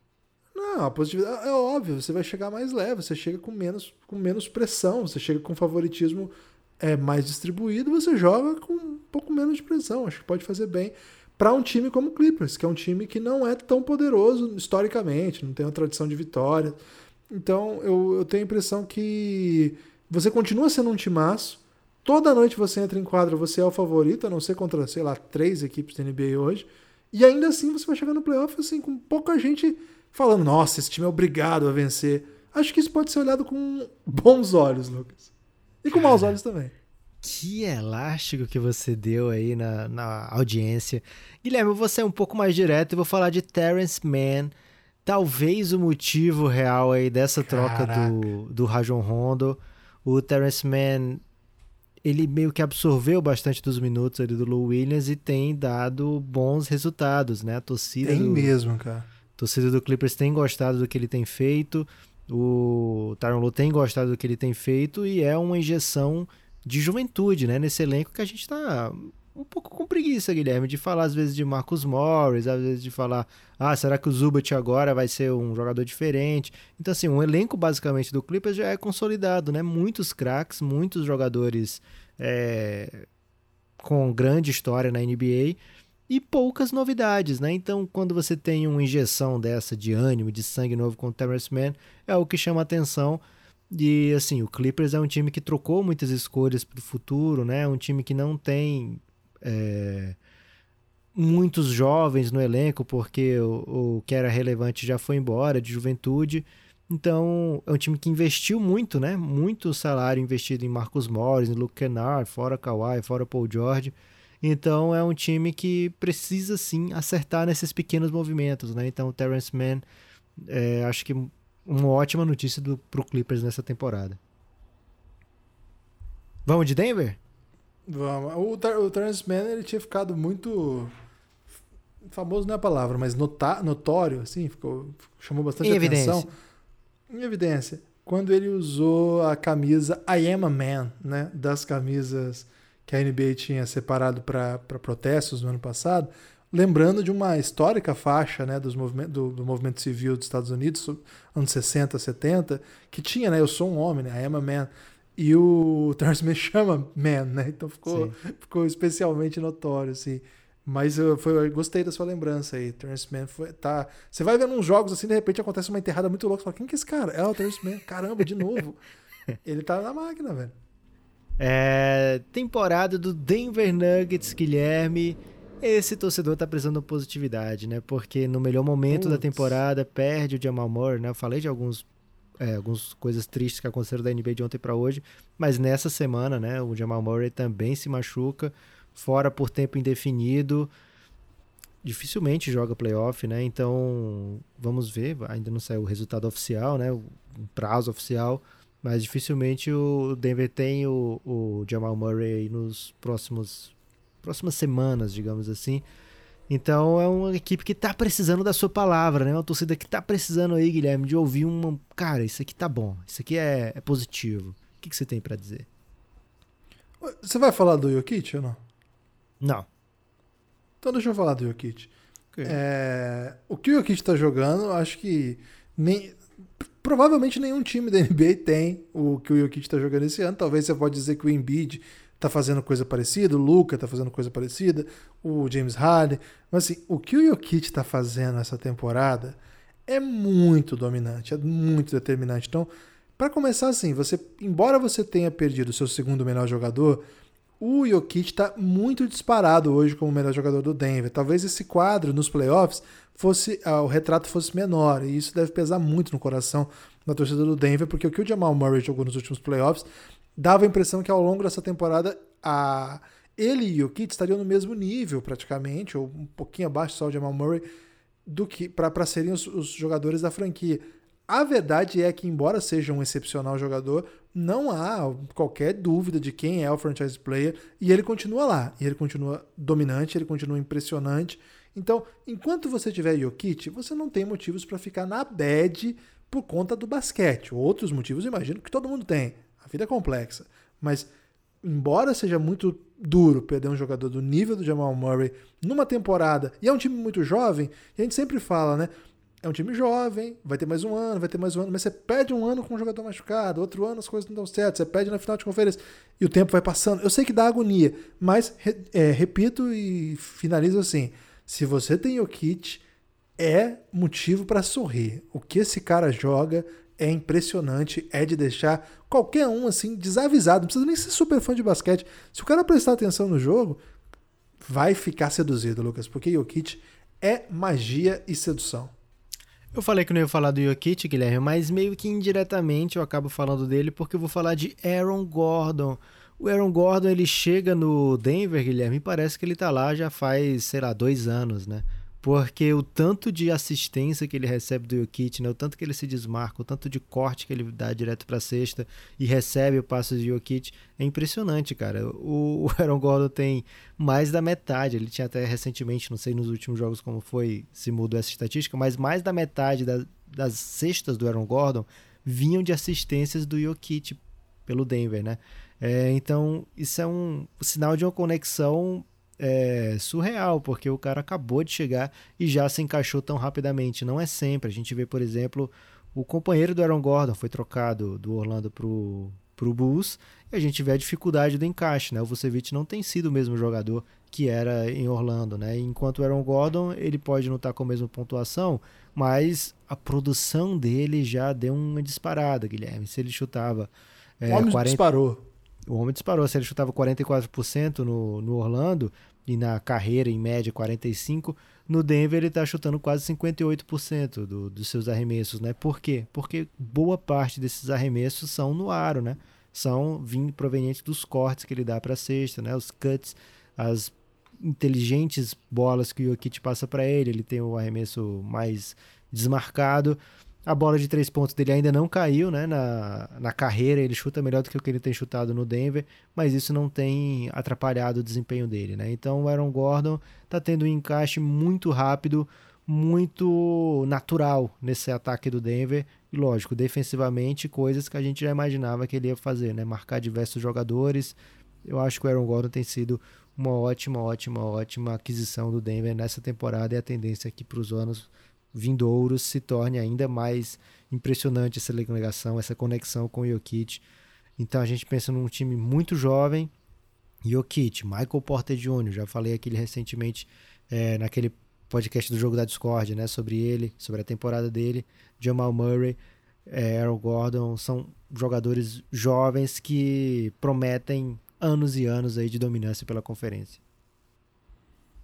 Não, a positividade é óbvio, você vai chegar mais leve, você chega com menos, com menos pressão, você chega com favoritismo é, mais distribuído, você joga com um pouco menos de pressão. Acho que pode fazer bem para um time como o Clippers, que é um time que não é tão poderoso historicamente, não tem uma tradição de vitória. Então eu, eu tenho a impressão que você continua sendo um timaço. Toda noite você entra em quadra, você é o favorito, a não ser contra, sei lá, três equipes da NBA hoje. E ainda assim você vai chegar no playoff assim, com pouca gente falando, nossa, esse time é obrigado a vencer. Acho que isso pode ser olhado com bons olhos, Lucas. E com maus olhos também. Que elástico que você deu aí na, na audiência. Guilherme, eu vou ser um pouco mais direto e vou falar de Terence Mann. Talvez o motivo real aí dessa Caraca. troca do, do Rajon Rondo o Terence Mann ele meio que absorveu bastante dos minutos ali do Lou Williams e tem dado bons resultados, né? A torcida tem do, mesmo, cara. A torcida do Clippers tem gostado do que ele tem feito. O Tyron Lue tem gostado do que ele tem feito e é uma injeção de juventude, né? Nesse elenco que a gente tá um pouco com preguiça, Guilherme, de falar às vezes de Marcus Morris, às vezes de falar, ah, será que o Zubat agora vai ser um jogador diferente? Então, assim, um elenco basicamente do Clippers já é consolidado, né? Muitos craques, muitos jogadores é, com grande história na NBA e poucas novidades, né? Então, quando você tem uma injeção dessa de ânimo, de sangue novo com o Terrence Mann, é o que chama atenção. E assim, o Clippers é um time que trocou muitas escolhas para o futuro, né? Um time que não tem é, muitos jovens no elenco, porque o, o, que era relevante já foi embora, de juventude. Então, é um time que investiu muito, né? Muito salário investido em Marcus Morris, em Luke Kennard, fora Kawhi, fora Paul George. Então, é um time que precisa, sim, acertar nesses pequenos movimentos, né? Então, o Terrence Mann, é, acho que uma ótima notícia para o Clippers nessa temporada. Vamos de Denver? Vamos. O, o Terrence Mann ele tinha ficado muito famoso não é a palavra, mas nota, notório, assim, ficou, chamou bastante em atenção. Evidência. Em evidência. Quando ele usou a camisa I Am a Man, né? Das camisas que a NBA tinha separado para protestos no ano passado, lembrando de uma histórica faixa né, dos movimento, do, do, movimento civil dos Estados Unidos, anos 60, 70, que tinha, né? Eu sou um homem, né? I am a man. E o Terrence Mann chama Man, né? Então ficou, ficou especialmente notório, assim. Mas eu, foi, eu gostei da sua lembrança aí. Terrence Mann foi, tá. Você vai vendo uns jogos assim, de repente acontece uma enterrada muito louca. Você fala, quem que é esse cara? É o Terrence Mann. Caramba, de novo. Ele tá na máquina, velho. É, temporada do Denver Nuggets, Guilherme. Esse torcedor tá precisando de positividade, né? Porque no melhor momento Puts. da temporada perde o Jamal Murray, né? Eu falei de alguns é, algumas coisas tristes que aconteceram da NBA de ontem para hoje, mas nessa semana, né, o Jamal Murray também se machuca, fora por tempo indefinido, dificilmente joga playoff, né? Então, vamos ver, ainda não saiu o resultado oficial, né, o prazo oficial, mas dificilmente o Denver tem o, o Jamal Murray nos próximos próximas semanas, digamos assim. Então é uma equipe que tá precisando da sua palavra, né? Uma torcida que tá precisando aí, Guilherme, de ouvir uma. Cara, isso aqui tá bom, isso aqui é, é positivo. O que, que você tem para dizer? Você vai falar do Jokic ou não? Não. Então deixa eu falar do Jokic. Okay. É, o que o Jokic tá jogando, acho que nem, provavelmente nenhum time da NBA tem o que o Jokic tá jogando esse ano. Talvez você pode dizer que o Embiid tá fazendo coisa parecida, o Luca tá fazendo coisa parecida, o James Harden. Mas assim, o que o Jokic tá fazendo essa temporada é muito dominante, é muito determinante. Então, para começar assim, você, embora você tenha perdido o seu segundo melhor jogador, o Jokic está muito disparado hoje como melhor jogador do Denver. Talvez esse quadro nos playoffs fosse ah, o retrato fosse menor e isso deve pesar muito no coração da torcida do Denver, porque o que o Jamal Murray jogou nos últimos playoffs dava a impressão que ao longo dessa temporada a ele e o Jokic estariam no mesmo nível praticamente, ou um pouquinho abaixo só o Jamal Murray do que para serem os, os jogadores da franquia. A verdade é que, embora seja um excepcional jogador, não há qualquer dúvida de quem é o franchise player e ele continua lá. E ele continua dominante, ele continua impressionante. Então, enquanto você tiver Jokic, você não tem motivos para ficar na bad por conta do basquete. Outros motivos, imagino que todo mundo tem. Vida é complexa. Mas, embora seja muito duro perder um jogador do nível do Jamal Murray numa temporada, e é um time muito jovem, e a gente sempre fala, né? É um time jovem, vai ter mais um ano, vai ter mais um ano, mas você perde um ano com um jogador machucado, outro ano as coisas não dão certo, você perde na final de conferência e o tempo vai passando. Eu sei que dá agonia, mas é, repito e finalizo assim: se você tem o kit, é motivo para sorrir. O que esse cara joga é impressionante, é de deixar qualquer um assim desavisado. Não precisa nem ser super fã de basquete. Se o cara prestar atenção no jogo, vai ficar seduzido, Lucas, porque Jokic é magia e sedução. Eu falei que não ia falar do Jokic, Guilherme, mas meio que indiretamente eu acabo falando dele porque eu vou falar de Aaron Gordon. O Aaron Gordon ele chega no Denver, Guilherme, e parece que ele tá lá já faz, sei lá, dois anos, né? Porque o tanto de assistência que ele recebe do Jokic, né, o tanto que ele se desmarca, o tanto de corte que ele dá direto para cesta e recebe o passo de Jokic é impressionante, cara. O, o Aaron Gordon tem mais da metade, ele tinha até recentemente, não sei nos últimos jogos como foi, se mudou essa estatística, mas mais da metade da, das cestas do Aaron Gordon vinham de assistências do Jokic pelo Denver, né? É, então, isso é um sinal de uma conexão é, surreal, porque o cara acabou de chegar e já se encaixou tão rapidamente. Não é sempre. A gente vê, por exemplo, o companheiro do Aaron Gordon foi trocado do Orlando pro, pro Bulls e a gente vê a dificuldade do encaixe, né? O Vucevic não tem sido o mesmo jogador que era em Orlando, né? Enquanto o Aaron Gordon, ele pode não estar com a mesma pontuação, mas a produção dele já deu uma disparada, Guilherme. Se ele chutava é, o homem 40... disparou. O homem disparou. Se ele chutava 44% no, no Orlando, e na carreira, em média, 45%. No Denver, ele está chutando quase 58% do, dos seus arremessos, né? Por quê? Porque boa parte desses arremessos são no aro, né? São vindo provenientes dos cortes que ele dá para a cesta, né? Os cuts, as inteligentes bolas que o Jokic passa para ele. Ele tem o arremesso mais desmarcado. A bola de três pontos dele ainda não caiu né, na, na carreira, ele chuta melhor do que o que ele tem chutado no Denver, mas isso não tem atrapalhado o desempenho dele. Né? Então o Aaron Gordon está tendo um encaixe muito rápido, muito natural nesse ataque do Denver. E lógico, defensivamente, coisas que a gente já imaginava que ele ia fazer, né? marcar diversos jogadores. Eu acho que o Aaron Gordon tem sido uma ótima, ótima, ótima aquisição do Denver nessa temporada e a tendência aqui para os anos vindouros se torne ainda mais impressionante essa ligação, essa conexão com o Jokic. Então a gente pensa num time muito jovem, Jokic, Michael Porter Jr., já falei aqui recentemente é, naquele podcast do Jogo da Discord, né, sobre ele, sobre a temporada dele, Jamal Murray, é, Aaron Gordon, são jogadores jovens que prometem anos e anos aí de dominância pela conferência.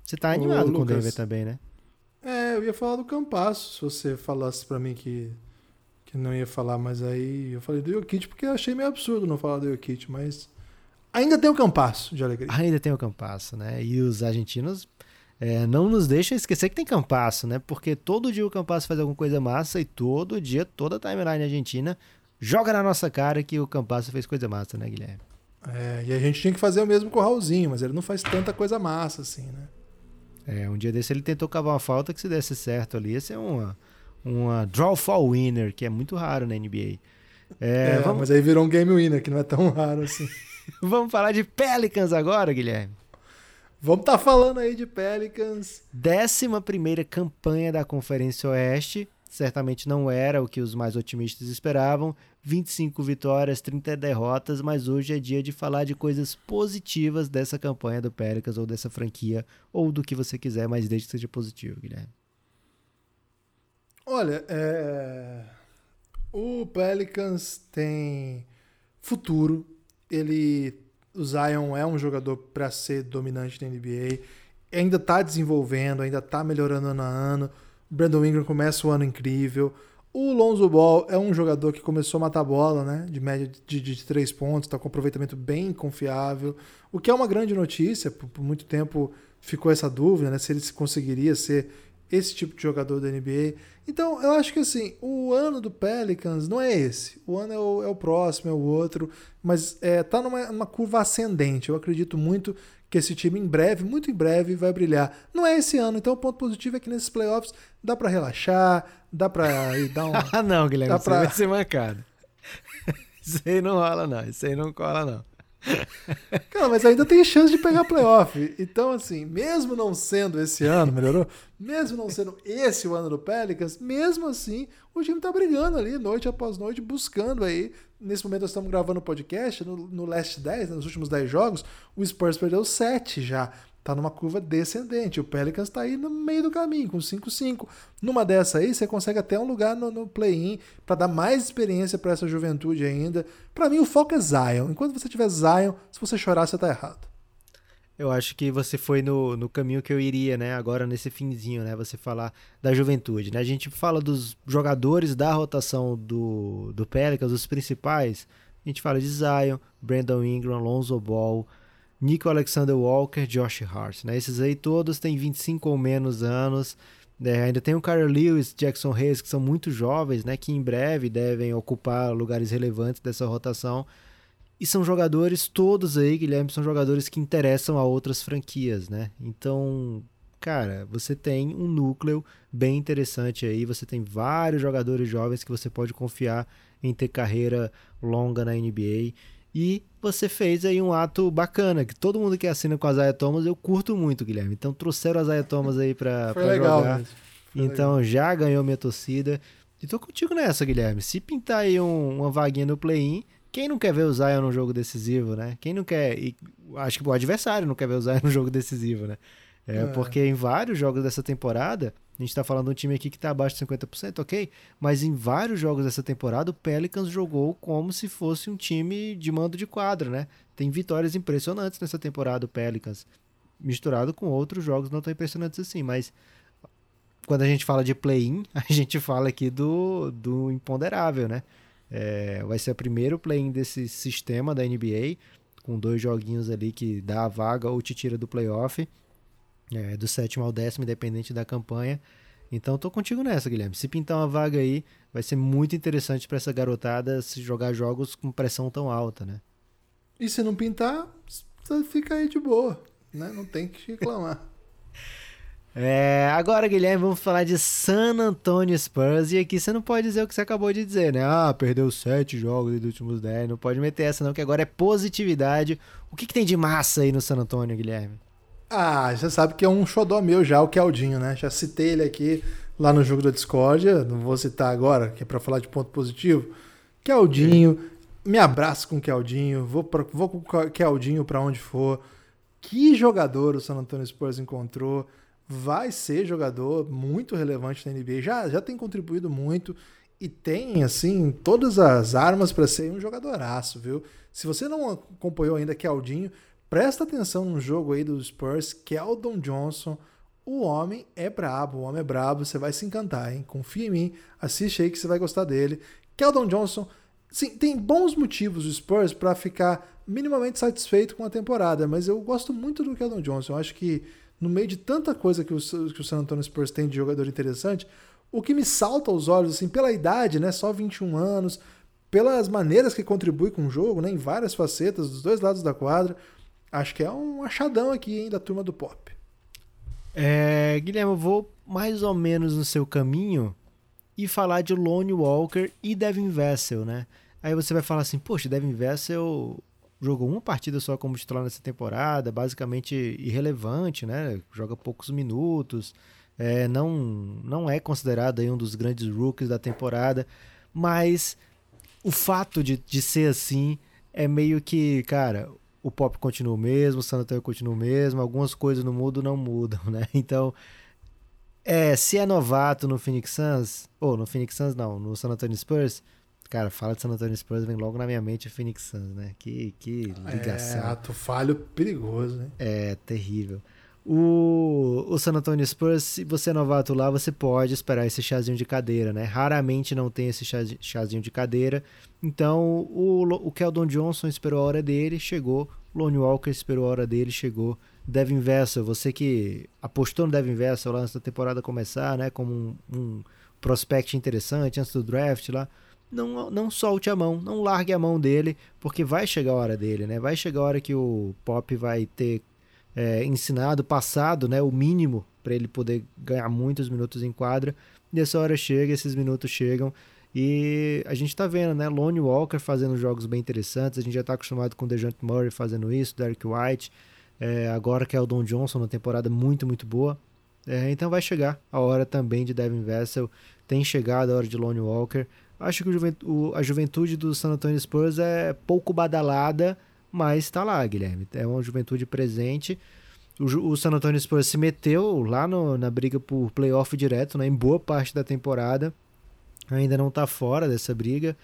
Você tá animado Ô, com o Denver também, né? É, eu ia falar do Campasso, se você falasse para mim que, que não ia falar, mas aí eu falei do Jokic porque eu achei meio absurdo não falar do Jokic, mas ainda tem o Campasso de alegria. Ainda tem o Campasso, né? E os argentinos é, não nos deixam esquecer que tem Campasso, né? Porque todo dia o Campasso faz alguma coisa massa e todo dia toda a timeline argentina joga na nossa cara que o Campasso fez coisa massa, né, Guilherme? É, e a gente tinha que fazer o mesmo com o Raulzinho, mas ele não faz tanta coisa massa assim, né? É, um dia desse ele tentou cavar uma falta que se desse certo ali, ia ser uma, uma draw fall winner, que é muito raro na NBA. É, é vamos... mas aí virou um game winner, que não é tão raro assim. vamos falar de Pelicans agora, Guilherme? Vamos estar tá falando aí de Pelicans. Décima primeira campanha da Conferência Oeste certamente não era o que os mais otimistas esperavam. 25 vitórias, 30 derrotas, mas hoje é dia de falar de coisas positivas dessa campanha do Pelicans ou dessa franquia, ou do que você quiser, mas desde que seja positivo, Guilherme. Olha, é... o Pelicans tem futuro. Ele, o Zion é um jogador para ser dominante na NBA. Ainda está desenvolvendo, ainda está melhorando ano a ano. Brandon Ingram começa o ano incrível. O Lonzo Ball é um jogador que começou a matar bola, né? De média de, de, de três pontos, está com aproveitamento bem confiável. O que é uma grande notícia. Por, por, muito tempo ficou essa dúvida, né? Se ele conseguiria ser esse tipo de jogador da NBA. Então, eu acho que assim, o ano do Pelicans não é esse. O ano é o, é o próximo, é o outro. Mas é, tá numa, numa curva ascendente. Eu acredito muito que esse time em breve, muito em breve, vai brilhar. Não é esse ano, então o ponto positivo é que nesses playoffs dá para relaxar, dá pra ir dar um. ah, não, Guilherme, dá pra... vai ser mancado. Isso aí não rola, não. Isso aí não cola, não. Cara, mas ainda tem chance de pegar playoff. Então, assim, mesmo não sendo esse ano, melhorou? Mesmo não sendo esse o ano do Pelicans, mesmo assim, o time tá brigando ali, noite após noite, buscando aí. Nesse momento nós estamos gravando o podcast, no, no last 10, né, nos últimos 10 jogos, o Spurs perdeu 7 já tá numa curva descendente. O Pelicans tá aí no meio do caminho, com 5-5. Numa dessa aí, você consegue até um lugar no, no play-in para dar mais experiência para essa juventude ainda. Para mim, o foco é Zion. Enquanto você tiver Zion, se você chorar, você tá errado. Eu acho que você foi no, no caminho que eu iria, né? Agora nesse finzinho, né? Você falar da juventude, né? A gente fala dos jogadores da rotação do, do Pelicans, os principais. A gente fala de Zion, Brandon Ingram, Lonzo Ball, Nico Alexander Walker, Josh Hart. Né? Esses aí todos têm 25 ou menos anos. É, ainda tem o Carl Lewis, Jackson Hayes, que são muito jovens, né? que em breve devem ocupar lugares relevantes dessa rotação. E são jogadores todos aí, Guilherme, são jogadores que interessam a outras franquias, né? Então, cara, você tem um núcleo bem interessante aí, você tem vários jogadores jovens que você pode confiar em ter carreira longa na NBA. E você fez aí um ato bacana, que todo mundo que assina com a Zaya Thomas eu curto muito, Guilherme. Então trouxeram a Zaya Thomas aí pra, pra legal, jogar. Então legal. já ganhou minha torcida. E tô contigo nessa, Guilherme. Se pintar aí um, uma vaguinha no play-in, quem não quer ver o Zion no jogo decisivo, né? Quem não quer. E acho que o adversário não quer ver o Zion no jogo decisivo, né? É, é. porque em vários jogos dessa temporada, a gente está falando de um time aqui que está abaixo de 50%, ok? Mas em vários jogos dessa temporada, o Pelicans jogou como se fosse um time de mando de quadra, né? Tem vitórias impressionantes nessa temporada, o Pelicans. Misturado com outros jogos não tão impressionantes assim, mas quando a gente fala de play-in, a gente fala aqui do, do imponderável, né? É, vai ser o primeiro play-in desse sistema da NBA, com dois joguinhos ali que dá a vaga ou te tira do playoff é, do sétimo ao décimo, independente da campanha. Então tô contigo nessa, Guilherme. Se pintar uma vaga aí, vai ser muito interessante para essa garotada se jogar jogos com pressão tão alta, né? E se não pintar, fica aí de boa, né? Não tem que reclamar. É, agora, Guilherme, vamos falar de San Antonio Spurs. E aqui você não pode dizer o que você acabou de dizer, né? Ah, perdeu sete jogos dos últimos dez. Não pode meter essa, não, que agora é positividade. O que, que tem de massa aí no San Antonio, Guilherme? Ah, você sabe que é um xodó meu já, o Keldinho, né? Já citei ele aqui lá no jogo da Discordia, não vou citar agora, que é para falar de ponto positivo. Keldinho, me abraço com o Keldinho, vou, pra, vou com o Keldinho para onde for. Que jogador o San Antonio Spurs encontrou. Vai ser jogador muito relevante na NBA, já, já tem contribuído muito e tem, assim, todas as armas para ser um jogadoraço, viu? Se você não acompanhou ainda Keldinho, Presta atenção no jogo aí do Spurs, Keldon Johnson. O homem é brabo, o homem é brabo, você vai se encantar, hein? Confia em mim, assiste aí que você vai gostar dele. Keldon Johnson, sim, tem bons motivos o Spurs para ficar minimamente satisfeito com a temporada, mas eu gosto muito do Keldon Johnson. Eu acho que no meio de tanta coisa que o, que o San Antonio Spurs tem de jogador interessante, o que me salta aos olhos, assim, pela idade, né? Só 21 anos, pelas maneiras que contribui com o jogo, né? Em várias facetas, dos dois lados da quadra. Acho que é um achadão aqui, hein, da turma do pop. É, Guilherme, eu vou mais ou menos no seu caminho e falar de Lone Walker e Devin Vessel, né? Aí você vai falar assim, poxa, Devin Vessel jogou uma partida só como titular nessa temporada, basicamente irrelevante, né? Joga poucos minutos, É, não, não é considerado aí um dos grandes rookies da temporada, mas o fato de, de ser assim é meio que, cara, o pop continua o mesmo, o San Antonio continua o mesmo, algumas coisas no mundo não mudam, né? Então, é, se é novato no Phoenix Suns, ou no Phoenix Suns não, no San Antonio Spurs, cara, fala de San Antonio Spurs, vem logo na minha mente o Phoenix Suns, né? Que, que ligação. É, ato falho perigoso, né? É, terrível. O, o San Antonio Spurs, se você é novato lá, você pode esperar esse chazinho de cadeira, né? Raramente não tem esse chazinho de cadeira. Então, o, o Keldon Johnson esperou a hora dele, chegou. Lone Walker esperou a hora dele, chegou. Devin Vessel, você que apostou no Devin Vessel lá antes da temporada começar, né? Como um, um prospect interessante antes do draft lá. Não, não solte a mão, não largue a mão dele, porque vai chegar a hora dele, né? Vai chegar a hora que o Pop vai ter é, ensinado, passado, né, o mínimo para ele poder ganhar muitos minutos em quadra. E essa hora chega, esses minutos chegam. E a gente está vendo, né? Lone Walker fazendo jogos bem interessantes. A gente já está acostumado com o DeJounte Murray fazendo isso, Derek White. É, agora que é o Don Johnson, uma temporada muito, muito boa. É, então vai chegar a hora também de Devin Vessel. Tem chegado a hora de Lone Walker. Acho que o, a juventude do San Antonio Spurs é pouco badalada, mas está lá, Guilherme. É uma juventude presente. O, o San Antonio Spurs se meteu lá no, na briga por playoff direto, né, em boa parte da temporada. Ainda não está fora dessa briga,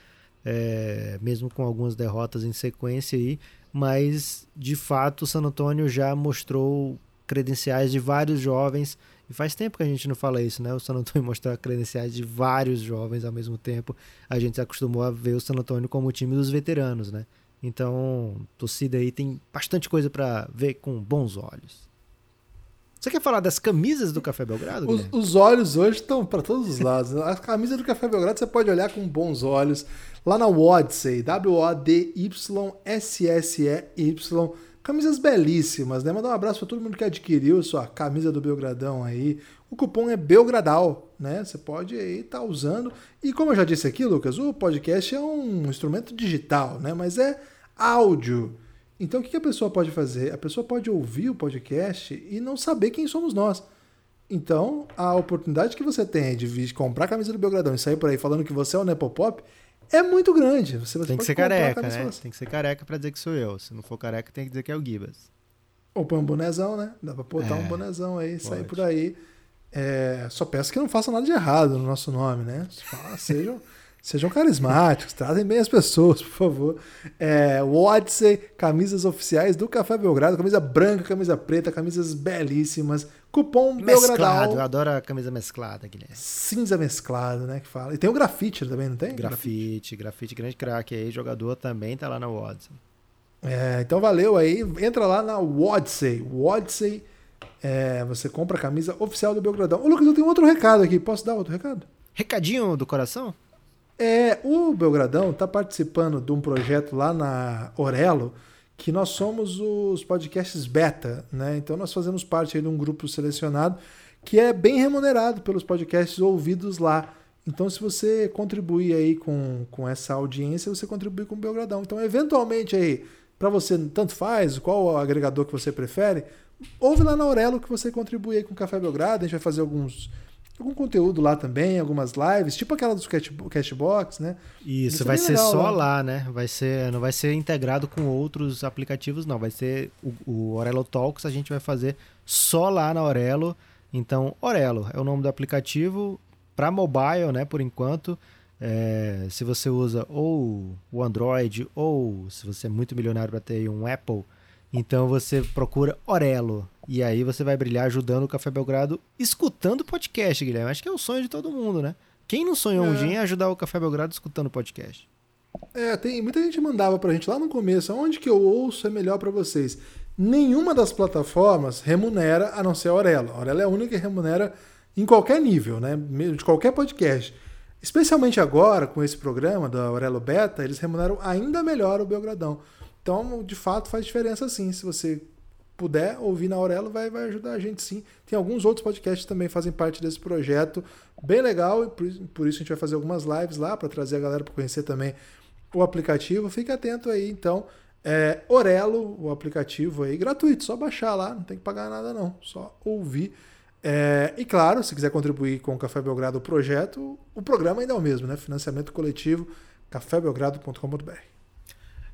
é, mesmo com algumas derrotas em sequência aí. Mas, de fato, o San Antonio já mostrou credenciais de vários jovens. E faz tempo que a gente não fala isso, né? O San Antonio mostrar credenciais de vários jovens ao mesmo tempo. A gente se acostumou a ver o San Antonio como o time dos veteranos, né? Então, torcida aí tem bastante coisa para ver com bons olhos. Você quer falar das camisas do Café Belgrado? Os, os olhos hoje estão para todos os lados. A camisa do Café Belgrado você pode olhar com bons olhos. Lá na Wodsey, W-O-D-Y-S-S-E-Y. Camisas belíssimas, né? Mandar um abraço para todo mundo que adquiriu sua camisa do Belgradão aí. O cupom é Belgradal, né? Você pode aí estar tá usando. E como eu já disse aqui, Lucas, o podcast é um instrumento digital, né? Mas é áudio. Então o que a pessoa pode fazer? A pessoa pode ouvir o podcast e não saber quem somos nós. Então, a oportunidade que você tem de comprar a camisa do Belgradão e sair por aí falando que você é o Nepopop é muito grande. Você tem que ser careca, né? Tem que ser careca para dizer que sou eu. Se não for careca, tem que dizer que é o Gibas. Ou põe um bonezão, né? Dá pra botar é, um bonezão aí, pode. sair por aí. É, só peço que não façam nada de errado no nosso nome, né? Sejam. Sejam carismáticos, tratem bem as pessoas, por favor. É, Odyssey, camisas oficiais do Café Belgrado, camisa branca, camisa preta, camisas belíssimas. Cupom mesclado, Belgradal. Eu adoro a camisa mesclada, Guilherme. Cinza mesclado, né, que fala. E tem o grafite também, não tem? Grafite, grafite, grande craque aí, jogador também tá lá na Odyssey. É, então valeu aí, entra lá na Odyssey. Odyssey, é, você compra a camisa oficial do Belgradão. Ô Lucas, eu tenho outro recado aqui, posso dar outro recado? Recadinho do coração? É, o Belgradão está participando de um projeto lá na Orelo, que nós somos os podcasts beta, né? Então nós fazemos parte de um grupo selecionado que é bem remunerado pelos podcasts ouvidos lá. Então, se você contribuir aí com, com essa audiência, você contribui com o Belgradão. Então, eventualmente aí, para você, tanto faz, qual o agregador que você prefere, ouve lá na Aurelo que você contribui aí com o Café Belgrado. A gente vai fazer alguns algum conteúdo lá também, algumas lives, tipo aquela do Cashbox, né? Isso, vai ser legal, só lá. lá, né? Vai ser, não vai ser integrado com outros aplicativos, não. Vai ser o, o Orelo Talks, a gente vai fazer só lá na Orelo. Então, Orelo é o nome do aplicativo para mobile, né? Por enquanto. É, se você usa ou o Android ou se você é muito milionário para ter um Apple, então você procura Orelo. E aí você vai brilhar ajudando o Café Belgrado, escutando o podcast, Guilherme. Acho que é o sonho de todo mundo, né? Quem não sonhou é. um dia em ajudar o Café Belgrado escutando o podcast? É, tem muita gente mandava pra gente lá no começo, onde que eu ouço é melhor para vocês. Nenhuma das plataformas remunera a não ser a Orelo. A Orelo é a única que remunera em qualquer nível, né? De qualquer podcast. Especialmente agora, com esse programa da Aurelo Beta, eles remuneram ainda melhor o Belgradão. Então, de fato, faz diferença sim. Se você puder ouvir na Aurelo, vai, vai ajudar a gente sim. Tem alguns outros podcasts que também fazem parte desse projeto. Bem legal, e por, por isso a gente vai fazer algumas lives lá para trazer a galera para conhecer também o aplicativo. Fique atento aí, então. É, Orelo, o aplicativo aí, gratuito, só baixar lá, não tem que pagar nada não, só ouvir. É, e claro, se quiser contribuir com o Café Belgrado o projeto, o programa ainda é o mesmo, né? Financiamento coletivo, cafébelgrado.com.br.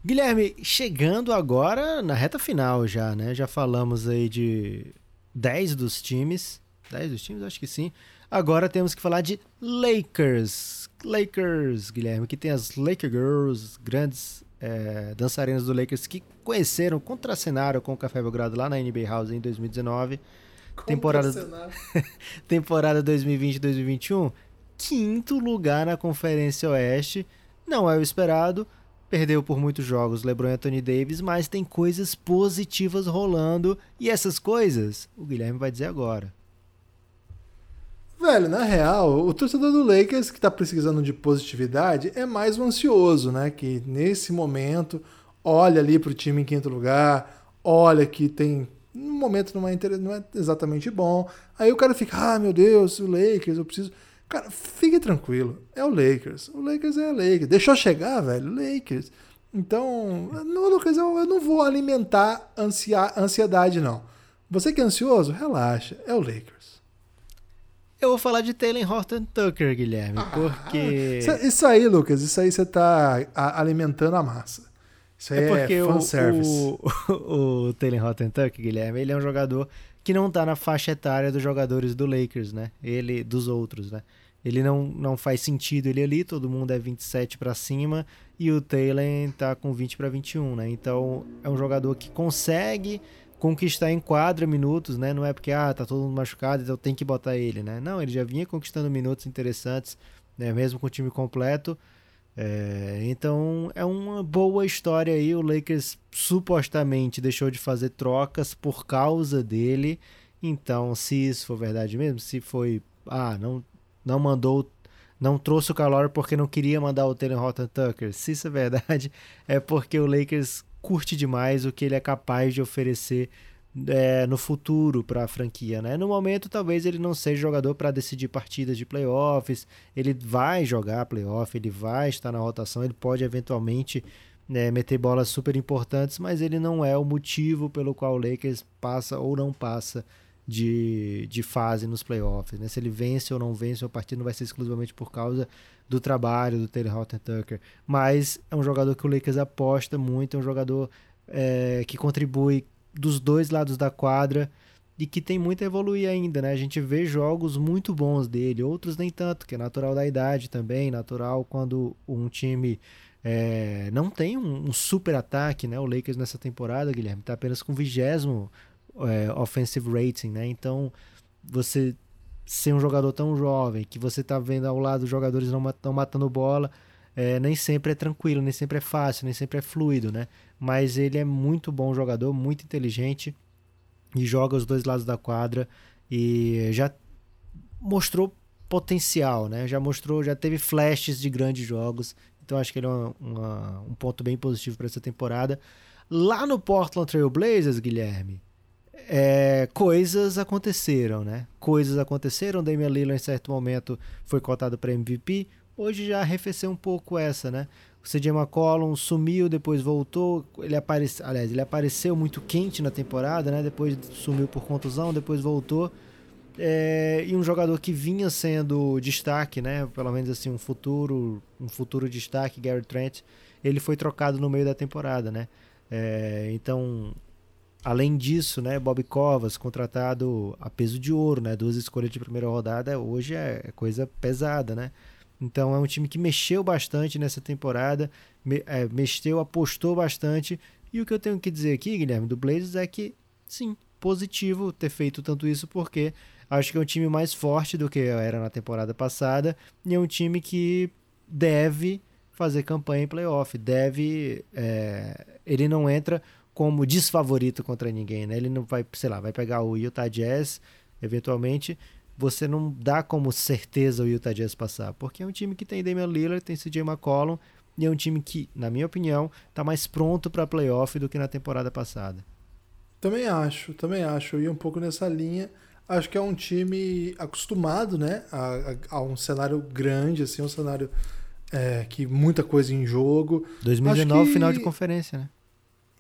Guilherme, chegando agora na reta final já, né? Já falamos aí de 10 dos times. 10 dos times? Acho que sim. Agora temos que falar de Lakers. Lakers, Guilherme, que tem as Laker Girls, grandes é, dançarinas do Lakers que conheceram, contracenaram com o Café Belgrado lá na NBA House em 2019 temporada temporada 2020-2021, quinto lugar na Conferência Oeste. Não é o esperado, perdeu por muitos jogos LeBron e Anthony Davis, mas tem coisas positivas rolando e essas coisas o Guilherme vai dizer agora. Velho, na real, o torcedor do Lakers que está precisando de positividade é mais um ansioso, né? Que nesse momento olha ali para o time em quinto lugar, olha que tem no momento não é, não é exatamente bom. Aí o cara fica, ah, meu Deus, o Lakers, eu preciso. Cara, fique tranquilo. É o Lakers. O Lakers é o Lakers. Deixou chegar, velho? Lakers. Então, no Lucas, eu, eu não vou alimentar ansia, ansiedade, não. Você que é ansioso, relaxa. É o Lakers. Eu vou falar de Taylor Horton Tucker, Guilherme, ah, porque. Isso aí, Lucas, isso aí você tá alimentando a massa. Isso é, é porque é o, o, o Taylor Hottentuck, Guilherme, ele é um jogador que não tá na faixa etária dos jogadores do Lakers, né? Ele, dos outros, né? Ele não, não faz sentido ele ali, todo mundo é 27 para cima e o Taylor tá com 20 para 21, né? Então é um jogador que consegue conquistar em quadra minutos, né? Não é porque ah, tá todo mundo machucado, então tem que botar ele, né? Não, ele já vinha conquistando minutos interessantes, né? Mesmo com o time completo. É, então é uma boa história aí. O Lakers supostamente deixou de fazer trocas por causa dele. Então, se isso for verdade mesmo, se foi. Ah, não, não mandou. Não trouxe o calor porque não queria mandar o Taylor Horton Tucker. Se isso é verdade, é porque o Lakers curte demais o que ele é capaz de oferecer é, no futuro para a franquia, né? No momento, talvez ele não seja jogador para decidir partidas de playoffs. Ele vai jogar playoff, ele vai estar na rotação, ele pode eventualmente né, meter bolas super importantes, mas ele não é o motivo pelo qual o Lakers passa ou não passa de, de fase nos playoffs. Né? Se ele vence ou não vence uma partida, não vai ser exclusivamente por causa do trabalho do Taylor Horton Tucker, mas é um jogador que o Lakers aposta muito, é um jogador é, que contribui dos dois lados da quadra e que tem muito a evoluir ainda, né? A gente vê jogos muito bons dele, outros nem tanto, que é natural da idade também, natural quando um time é, não tem um, um, super ataque, né? O Lakers nessa temporada, Guilherme, está apenas com vigésimo é, offensive rating, né? Então, você ser um jogador tão jovem, que você está vendo ao lado jogadores não estão matando bola, é, nem sempre é tranquilo, nem sempre é fácil, nem sempre é fluido, né? Mas ele é muito bom jogador, muito inteligente e joga os dois lados da quadra e já mostrou potencial, né? Já mostrou, já teve flashes de grandes jogos. Então acho que ele é uma, uma, um ponto bem positivo para essa temporada. Lá no Portland Trail Blazers, Guilherme, é, coisas aconteceram, né? Coisas aconteceram. Damian Lillard em certo momento foi cotado para MVP. Hoje já arrefeceu um pouco essa, né? O CJ McCollum sumiu, depois voltou. Ele apareceu, aliás, ele apareceu muito quente na temporada, né? Depois sumiu por contusão, depois voltou. É, e um jogador que vinha sendo destaque, né? Pelo menos assim, um futuro, um futuro destaque, Gary Trent, ele foi trocado no meio da temporada, né? É, então, além disso, né? Bob Covas, contratado a peso de ouro, né? Duas escolhas de primeira rodada, hoje é coisa pesada, né? Então é um time que mexeu bastante nessa temporada, me, é, mexeu, apostou bastante. E o que eu tenho que dizer aqui, Guilherme, do Blazers é que, sim, positivo ter feito tanto isso, porque acho que é um time mais forte do que era na temporada passada e é um time que deve fazer campanha em playoff, deve. É, ele não entra como desfavorito contra ninguém, né? Ele não vai, sei lá, vai pegar o Utah Jazz eventualmente você não dá como certeza o Utah Jazz passar, porque é um time que tem Damian Lillard, tem CJ McCollum, e é um time que, na minha opinião, está mais pronto para playoff do que na temporada passada. Também acho, também acho. Eu ia um pouco nessa linha. Acho que é um time acostumado, né, a, a, a um cenário grande, assim, um cenário é, que muita coisa em jogo. 2019 que... final de conferência, né?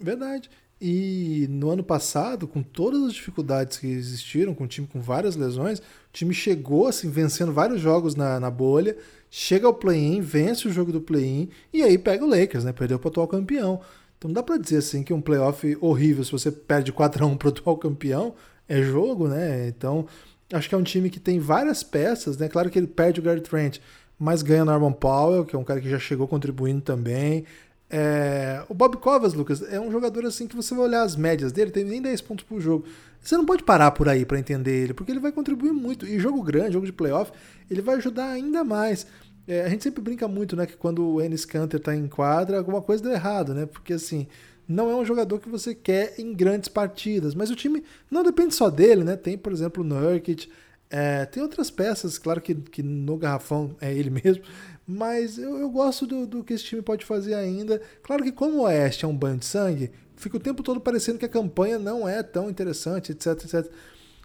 Verdade. E no ano passado, com todas as dificuldades que existiram, com o time com várias lesões, o time chegou assim, vencendo vários jogos na, na bolha, chega ao play-in, vence o jogo do play-in e aí pega o Lakers, né? Perdeu para o atual campeão. Então não dá para dizer assim que um playoff horrível, se você perde 4 a 1 para o atual campeão, é jogo, né? Então acho que é um time que tem várias peças, né? Claro que ele perde o Gary Trent, mas ganha Norman Powell, que é um cara que já chegou contribuindo também. É, o Bob Covas, Lucas, é um jogador assim que você vai olhar as médias dele, tem nem 10 pontos por jogo. Você não pode parar por aí para entender ele, porque ele vai contribuir muito. E jogo grande, jogo de playoff, ele vai ajudar ainda mais. É, a gente sempre brinca muito, né, que quando o Ennis Canter tá em quadra, alguma coisa deu errado, né? Porque assim, não é um jogador que você quer em grandes partidas, mas o time não depende só dele, né? Tem, por exemplo, o Nurkic, é, tem outras peças, claro que, que no garrafão é ele mesmo, mas eu, eu gosto do, do, que esse time pode fazer ainda. Claro que como o Oeste é um banho de sangue, fica o tempo todo parecendo que a campanha não é tão interessante, etc, etc.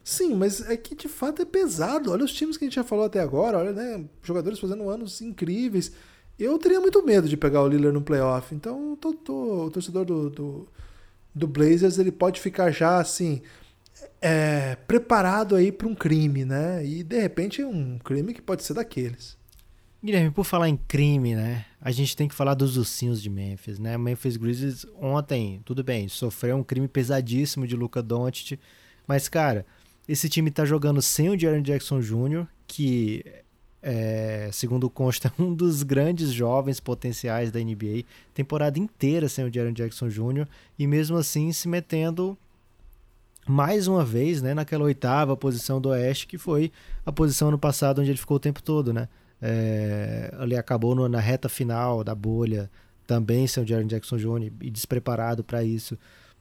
Sim, mas é que de fato é pesado. Olha os times que a gente já falou até agora, olha, né, jogadores fazendo anos incríveis. Eu teria muito medo de pegar o Lillard no playoff. Então, tô, tô, o torcedor do, do, do Blazers ele pode ficar já assim é, preparado aí para um crime, né? E de repente um crime que pode ser daqueles. Guilherme, por falar em crime, né? A gente tem que falar dos ursinhos de Memphis, né? Memphis Grizzlies ontem, tudo bem, sofreu um crime pesadíssimo de Luca Doncic, mas cara, esse time tá jogando sem o Jaren Jackson Jr., que é, segundo consta, um dos grandes jovens potenciais da NBA, temporada inteira sem o Jaren Jackson Jr., e mesmo assim se metendo mais uma vez né, naquela oitava posição do Oeste, que foi a posição no passado onde ele ficou o tempo todo, né? É, ele acabou no, na reta final da bolha, também sem o Jaren Jackson Jr. e despreparado para isso,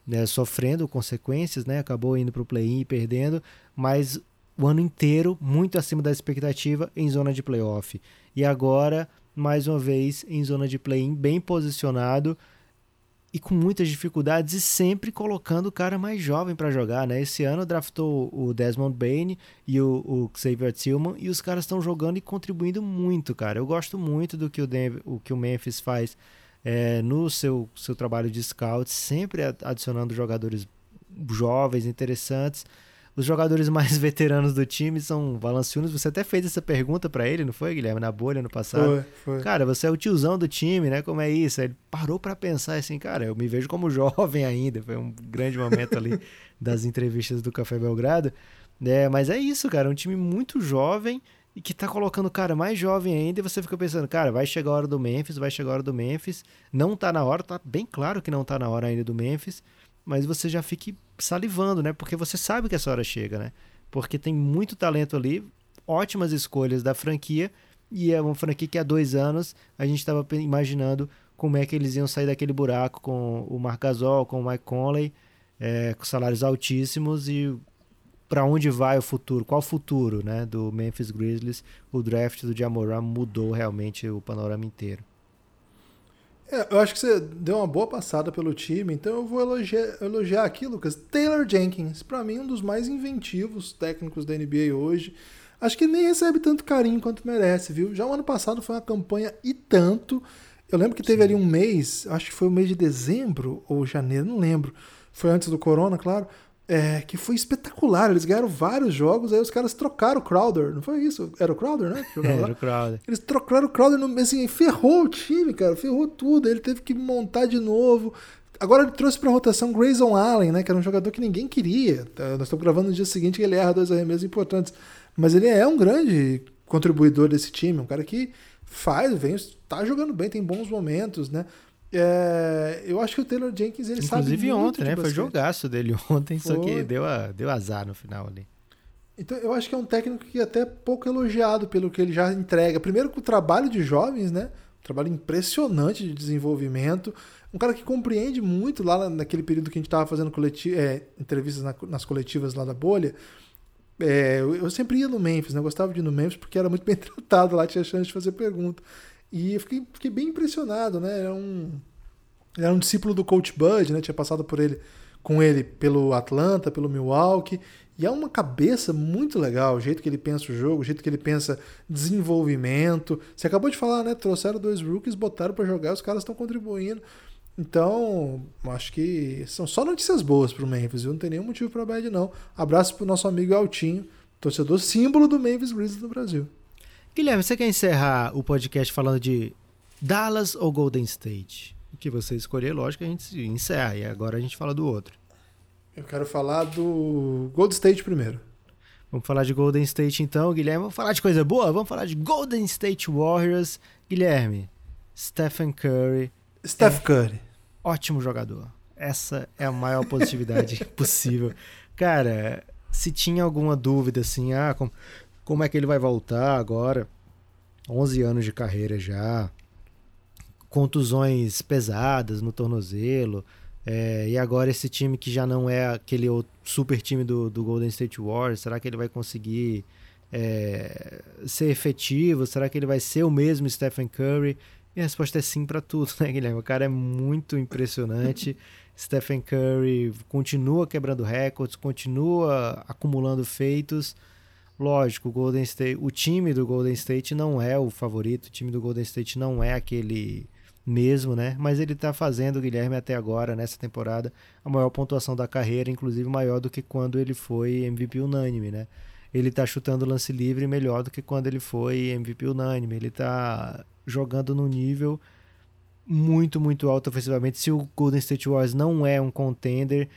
né, sofrendo consequências, né, acabou indo para o play-in e perdendo, mas o ano inteiro muito acima da expectativa em zona de playoff. E agora, mais uma vez, em zona de play-in, bem posicionado e com muitas dificuldades e sempre colocando o cara mais jovem para jogar, né? Esse ano draftou o Desmond Bain e o, o Xavier Tillman e os caras estão jogando e contribuindo muito, cara. Eu gosto muito do que o, Denver, o, que o Memphis faz é, no seu, seu trabalho de scout, sempre adicionando jogadores jovens, interessantes os jogadores mais veteranos do time são Valanciunas. Você até fez essa pergunta para ele, não foi, Guilherme? Na bolha no passado. Foi, foi. Cara, você é o tiozão do time, né? Como é isso? Aí ele parou para pensar assim, cara, eu me vejo como jovem ainda. Foi um grande momento ali das entrevistas do Café Belgrado. É, mas é isso, cara. Um time muito jovem e que tá colocando o cara mais jovem ainda. E você fica pensando, cara, vai chegar a hora do Memphis, vai chegar a hora do Memphis. Não tá na hora, tá bem claro que não tá na hora ainda do Memphis mas você já fique salivando, né? Porque você sabe que essa hora chega, né? Porque tem muito talento ali, ótimas escolhas da franquia, e é uma franquia que há dois anos a gente estava imaginando como é que eles iam sair daquele buraco com o Marc Gasol, com o Mike Conley, é, com salários altíssimos e para onde vai o futuro, qual o futuro né, do Memphis Grizzlies, o draft do Jamoran mudou realmente o panorama inteiro. É, eu acho que você deu uma boa passada pelo time, então eu vou elogiar, elogiar aqui, Lucas. Taylor Jenkins, para mim, um dos mais inventivos técnicos da NBA hoje. Acho que ele nem recebe tanto carinho quanto merece, viu? Já o ano passado foi uma campanha e tanto. Eu lembro que teve Sim. ali um mês, acho que foi o mês de dezembro ou janeiro, não lembro. Foi antes do Corona, claro é, que foi espetacular. Eles ganharam vários jogos, aí os caras trocaram o Crowder, não foi isso? Era o Crowder, né? Era o Crowder. Eles trocaram o Crowder, no, assim, ferrou o time, cara, ferrou tudo. Ele teve que montar de novo. Agora ele trouxe para rotação Grayson Allen, né, que era um jogador que ninguém queria. Tá, nós estamos gravando no dia seguinte que ele erra dois arremessos importantes. Mas ele é um grande contribuidor desse time, um cara que faz, vem, tá jogando bem, tem bons momentos, né? É, eu acho que o Taylor Jenkins ele Inclusive sabe ontem, né? Foi jogaço dele ontem, Foi. só que deu, a, deu azar no final ali. Então eu acho que é um técnico que é até pouco elogiado pelo que ele já entrega. Primeiro com o trabalho de jovens, né? Um trabalho impressionante de desenvolvimento. Um cara que compreende muito lá naquele período que a gente estava fazendo coleti é, entrevistas na, nas coletivas lá da bolha. É, eu, eu, sempre ia no Memphis, né? Eu gostava de ir no Memphis porque era muito bem tratado lá, tinha chance de fazer pergunta. E eu fiquei, fiquei bem impressionado, né? Era um, era um discípulo do Coach Bud, né? Tinha passado por ele com ele pelo Atlanta, pelo Milwaukee. E é uma cabeça muito legal, o jeito que ele pensa o jogo, o jeito que ele pensa desenvolvimento. Você acabou de falar, né? Trouxeram dois rookies, botaram para jogar, os caras estão contribuindo. Então, acho que são só notícias boas pro Memphis, viu? Não tem nenhum motivo pra bad, não. Abraço pro nosso amigo Altinho, torcedor símbolo do Memphis Grizzlies no Brasil. Guilherme, você quer encerrar o podcast falando de Dallas ou Golden State? O que você escolher, lógico, a gente encerra. E agora a gente fala do outro. Eu quero falar do Golden State primeiro. Vamos falar de Golden State então, Guilherme. Vamos falar de coisa boa? Vamos falar de Golden State Warriors. Guilherme, Stephen Curry. Steph é Curry. Ótimo jogador. Essa é a maior positividade possível. Cara, se tinha alguma dúvida assim, ah, como, como é que ele vai voltar agora? 11 anos de carreira já, contusões pesadas no tornozelo, é, e agora esse time que já não é aquele super time do, do Golden State Warriors, será que ele vai conseguir é, ser efetivo? Será que ele vai ser o mesmo Stephen Curry? E a resposta é sim para tudo, né, Guilherme? O cara é muito impressionante. Stephen Curry continua quebrando recordes, continua acumulando feitos. Lógico, o Golden State, o time do Golden State não é o favorito, o time do Golden State não é aquele mesmo, né? Mas ele está fazendo, Guilherme, até agora, nessa temporada, a maior pontuação da carreira, inclusive maior do que quando ele foi MVP unânime, né? Ele está chutando lance livre melhor do que quando ele foi MVP unânime. Ele está jogando num nível muito, muito alto ofensivamente. Se o Golden State Warriors não é um contender,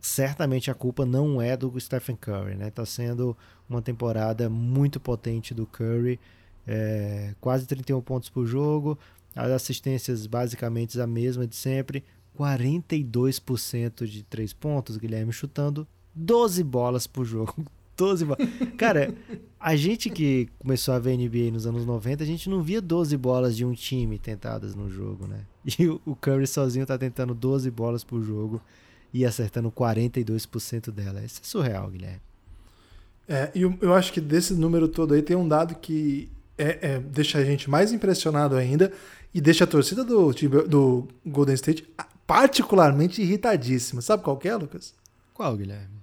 certamente a culpa não é do Stephen Curry, né? Tá sendo uma temporada muito potente do Curry. É, quase 31 pontos por jogo, as assistências basicamente a mesma de sempre. 42% de 3 pontos, Guilherme chutando 12 bolas por jogo. 12 bolas. Cara, a gente que começou a ver NBA nos anos 90, a gente não via 12 bolas de um time tentadas no jogo, né? E o Curry sozinho tá tentando 12 bolas por jogo e acertando 42% dela. Isso é surreal, Guilherme. É, e eu, eu acho que desse número todo aí tem um dado que é, é, deixa a gente mais impressionado ainda e deixa a torcida do, do Golden State particularmente irritadíssima. Sabe qual que é, Lucas? Qual, Guilherme?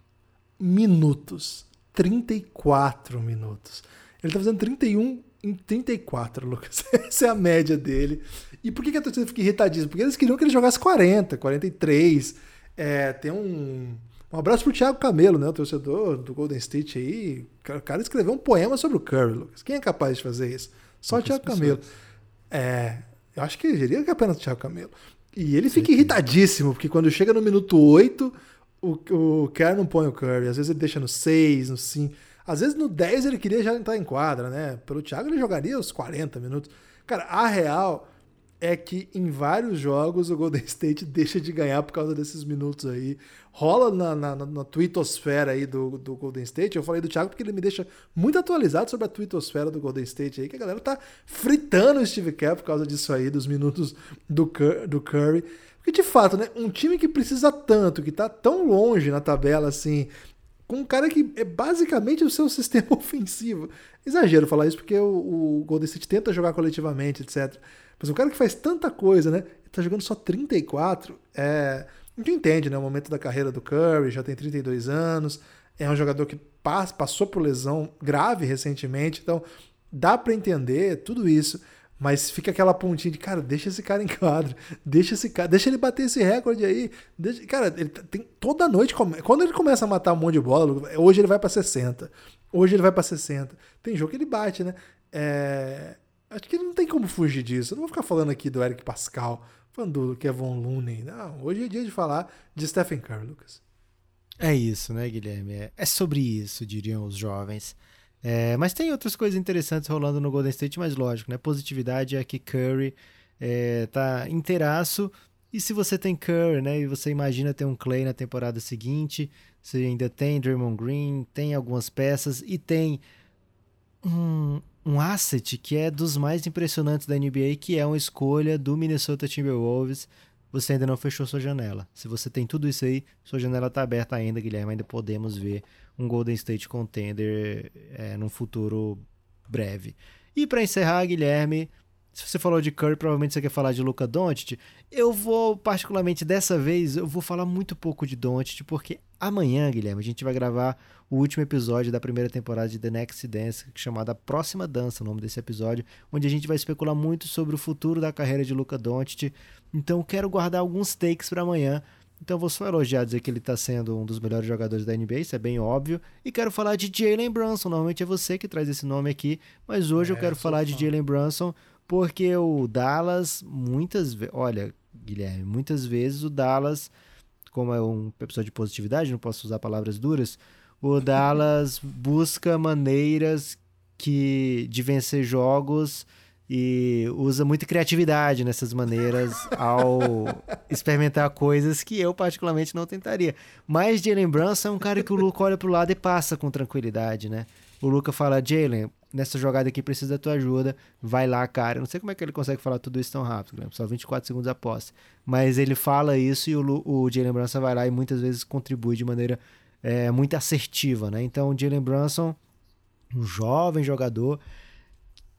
Minutos. 34 minutos. Ele tá fazendo 31 em 34, Lucas. Essa é a média dele. E por que, a torcida fica irritadíssima? Porque eles queriam que ele jogasse 40, 43. É, tem um. Um abraço pro Thiago Camelo, né? O torcedor do Golden State aí. O cara escreveu um poema sobre o Curry, Lucas. Quem é capaz de fazer isso? Só o Thiago Camelo. É, eu acho que diria que é apenas o Thiago Camelo. E ele fica irritadíssimo, porque quando chega no minuto 8, o, o Kerr não põe o Curry. Às vezes ele deixa no 6, no 5. Às vezes no 10 ele queria já entrar em quadra, né? Pelo Thiago ele jogaria os 40 minutos. Cara, a real é que em vários jogos o Golden State deixa de ganhar por causa desses minutos aí rola na, na, na twittosfera aí do, do Golden State. Eu falei do Thiago porque ele me deixa muito atualizado sobre a twittosfera do Golden State aí, que a galera tá fritando o Steve Kerr por causa disso aí, dos minutos do, do Curry. Porque de fato, né, um time que precisa tanto, que tá tão longe na tabela assim, com um cara que é basicamente o seu sistema ofensivo. Exagero falar isso porque o, o Golden State tenta jogar coletivamente, etc. Mas um cara que faz tanta coisa, né? Tá jogando só 34, é a gente entende, né? O momento da carreira do Curry, já tem 32 anos, é um jogador que passou por lesão grave recentemente, então dá para entender tudo isso, mas fica aquela pontinha de, cara, deixa esse cara em quadro, deixa esse cara, deixa ele bater esse recorde aí. Deixa, cara, ele tem toda noite, quando ele começa a matar um monte de bola, hoje ele vai para 60, hoje ele vai para 60. Tem jogo que ele bate, né? É, acho que não tem como fugir disso. Eu não vou ficar falando aqui do Eric Pascal, falando do Kevin Looney. Não, hoje é dia de falar de Stephen Curry, Lucas. É isso, né, Guilherme? É, é sobre isso, diriam os jovens. É, mas tem outras coisas interessantes rolando no Golden State, mas lógico, né? Positividade é que Curry é, tá inteiraço. E se você tem Curry, né? E você imagina ter um Clay na temporada seguinte, você ainda tem Draymond Green, tem algumas peças e tem um, um asset que é dos mais impressionantes da NBA, que é uma escolha do Minnesota Timberwolves. Você ainda não fechou sua janela. Se você tem tudo isso aí, sua janela está aberta ainda, Guilherme. Ainda podemos ver um Golden State contender é, num futuro breve. E para encerrar, Guilherme, se você falou de Curry, provavelmente você quer falar de Luca Doncic. Eu vou, particularmente dessa vez, eu vou falar muito pouco de Doncic, porque Amanhã, Guilherme, a gente vai gravar o último episódio da primeira temporada de The Next Dance, chamado A Próxima Dança, o nome desse episódio, onde a gente vai especular muito sobre o futuro da carreira de Luca Doncic. Então, quero guardar alguns takes para amanhã. Então, vou só elogiar, dizer que ele está sendo um dos melhores jogadores da NBA, isso é bem óbvio. E quero falar de Jalen Brunson. Normalmente é você que traz esse nome aqui, mas hoje é, eu quero falar de Jalen Brunson porque o Dallas, muitas vezes. Olha, Guilherme, muitas vezes o Dallas como é um episódio de positividade, não posso usar palavras duras, o Dallas busca maneiras que de vencer jogos e usa muita criatividade nessas maneiras ao experimentar coisas que eu particularmente não tentaria. Mas Jalen Brunson é um cara que o Luca olha pro lado e passa com tranquilidade, né? O Luca fala, Jalen, nessa jogada aqui precisa da tua ajuda, vai lá, cara. Eu não sei como é que ele consegue falar tudo isso tão rápido, só 24 segundos após. Mas ele fala isso e o, o Jalen Brunson vai lá e muitas vezes contribui de maneira é, muito assertiva, né? Então o Jalen Brunson, um jovem jogador,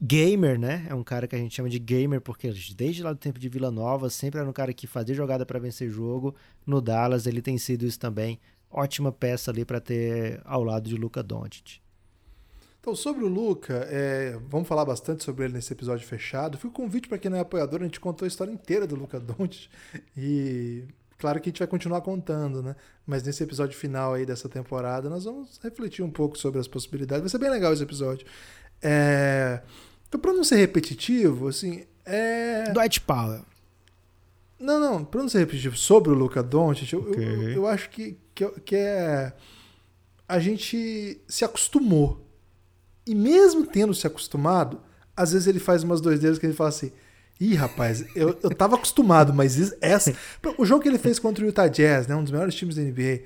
gamer, né? É um cara que a gente chama de gamer porque desde lá do tempo de Vila Nova sempre era um cara que fazia jogada para vencer jogo. No Dallas ele tem sido isso também. Ótima peça ali para ter ao lado de Luca Doncic. Então, sobre o Luca, é, vamos falar bastante sobre ele nesse episódio fechado. Fui convite para quem não é apoiador, a gente contou a história inteira do Luca Doncic e claro que a gente vai continuar contando, né? Mas nesse episódio final aí dessa temporada, nós vamos refletir um pouco sobre as possibilidades. Vai ser bem legal esse episódio. É... Então, para não ser repetitivo, assim, é... Dwight Powell. Não, não, para não ser repetitivo sobre o Luca Doncic, okay. eu, eu, eu, acho que, que, que é... A gente se acostumou e mesmo tendo se acostumado, às vezes ele faz umas dois dedos que ele fala assim: Ih, rapaz, eu, eu tava acostumado, mas isso, essa. O jogo que ele fez contra o Utah Jazz, né, um dos melhores times da NBA,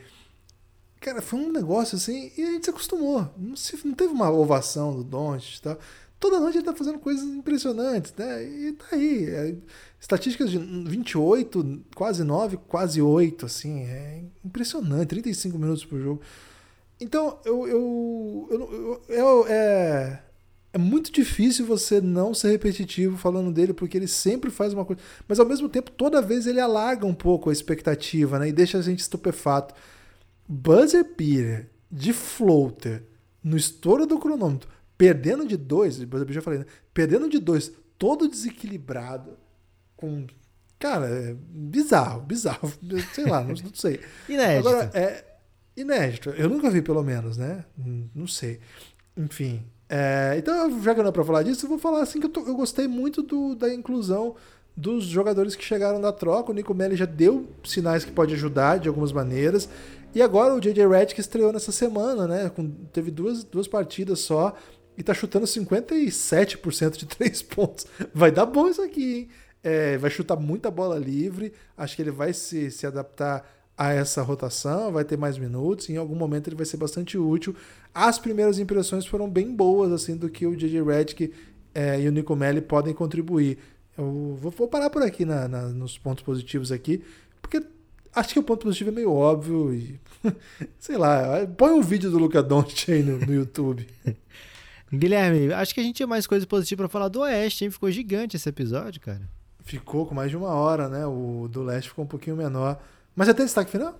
cara, foi um negócio assim, e a gente se acostumou. Não, se, não teve uma ovação do Doncic e tal. Toda noite ele tá fazendo coisas impressionantes, né? E tá aí. É, estatísticas de 28, quase 9, quase 8, assim. É impressionante. 35 minutos por jogo. Então, eu, eu, eu, eu, é, é muito difícil você não ser repetitivo falando dele, porque ele sempre faz uma coisa. Mas ao mesmo tempo, toda vez ele alarga um pouco a expectativa, né? E deixa a gente estupefato. Buzzer beater de floater no estouro do cronômetro, perdendo de dois, já falei, né? Perdendo de dois, todo desequilibrado, com. Cara, é bizarro, bizarro. Sei lá, não, não sei. Inédito. Agora, é inédito. Eu nunca vi, pelo menos, né? Hum, não sei. Enfim. É, então, já que não é pra falar disso, eu vou falar assim que eu, tô, eu gostei muito do, da inclusão dos jogadores que chegaram da troca. O Nico Melli já deu sinais que pode ajudar de algumas maneiras. E agora o JJ Redick estreou nessa semana, né? Com, teve duas, duas partidas só e tá chutando 57% de três pontos. Vai dar bom isso aqui, hein? É, vai chutar muita bola livre. Acho que ele vai se, se adaptar a essa rotação, vai ter mais minutos, em algum momento ele vai ser bastante útil. As primeiras impressões foram bem boas, assim, do que o JJ Redick é, e o Nico Melli podem contribuir. Eu vou, vou parar por aqui na, na, nos pontos positivos aqui, porque acho que o ponto positivo é meio óbvio e sei lá, põe um vídeo do Luca Doncic aí no, no YouTube. Guilherme, acho que a gente tinha mais coisas positivas para falar do Oeste, hein? Ficou gigante esse episódio, cara. Ficou com mais de uma hora, né? O do Leste ficou um pouquinho menor. Mas já tem destaque final?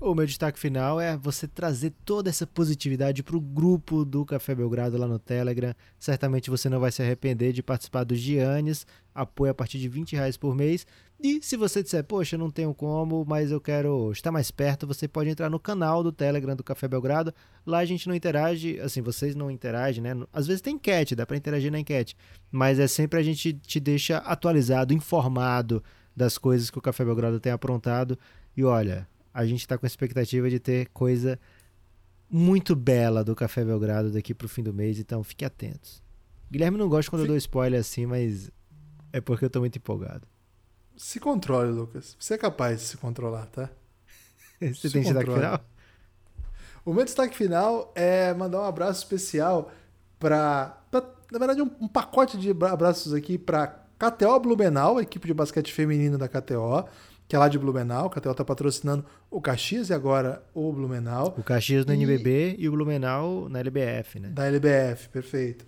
O meu destaque final é você trazer toda essa positividade para o grupo do Café Belgrado lá no Telegram. Certamente você não vai se arrepender de participar dos Giannis. Apoio a partir de 20 reais por mês. E se você disser, poxa, não tenho como, mas eu quero estar mais perto, você pode entrar no canal do Telegram do Café Belgrado. Lá a gente não interage, assim, vocês não interagem, né? Às vezes tem enquete, dá para interagir na enquete. Mas é sempre a gente te deixa atualizado, informado das coisas que o Café Belgrado tem aprontado. E olha, a gente está com a expectativa de ter coisa muito bela do Café Belgrado daqui para o fim do mês, então fique atentos. Guilherme não gosta quando eu dou spoiler assim, mas é porque eu estou muito empolgado. Se controle, Lucas. Você é capaz de se controlar, tá? Você se tem destaque final? O meu destaque final é mandar um abraço especial para, na verdade, um, um pacote de abraços aqui para KTO Blumenau, equipe de basquete feminino da KTO, que é lá de Blumenau. O KTO está patrocinando o Caxias e agora o Blumenau. O Caxias no e... NBB e o Blumenau na LBF, né? Da LBF, perfeito.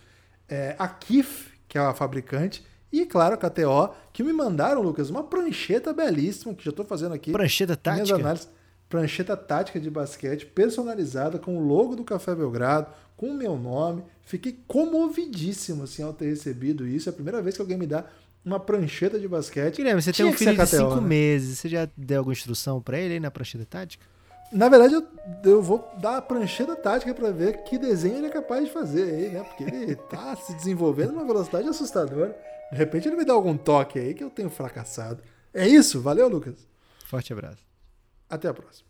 É, a KIF, que é a fabricante, e, claro, a KTO, que me mandaram, Lucas, uma prancheta belíssima, que já estou fazendo aqui. Prancheta tática? Análises. prancheta tática de basquete personalizada com o logo do Café Belgrado, com o meu nome. Fiquei comovidíssimo assim, ao ter recebido isso. É a primeira vez que alguém me dá uma prancheta de basquete. Guilherme, você Tinha tem um filho de cinco KTO, né? meses. Você já deu alguma instrução pra ele aí na prancheta tática? Na verdade, eu, eu vou dar a prancheta tática para ver que desenho ele é capaz de fazer aí, né? Porque ele tá se desenvolvendo numa velocidade assustadora. De repente ele me dá algum toque aí que eu tenho fracassado. É isso, valeu, Lucas. Forte abraço. Até a próxima.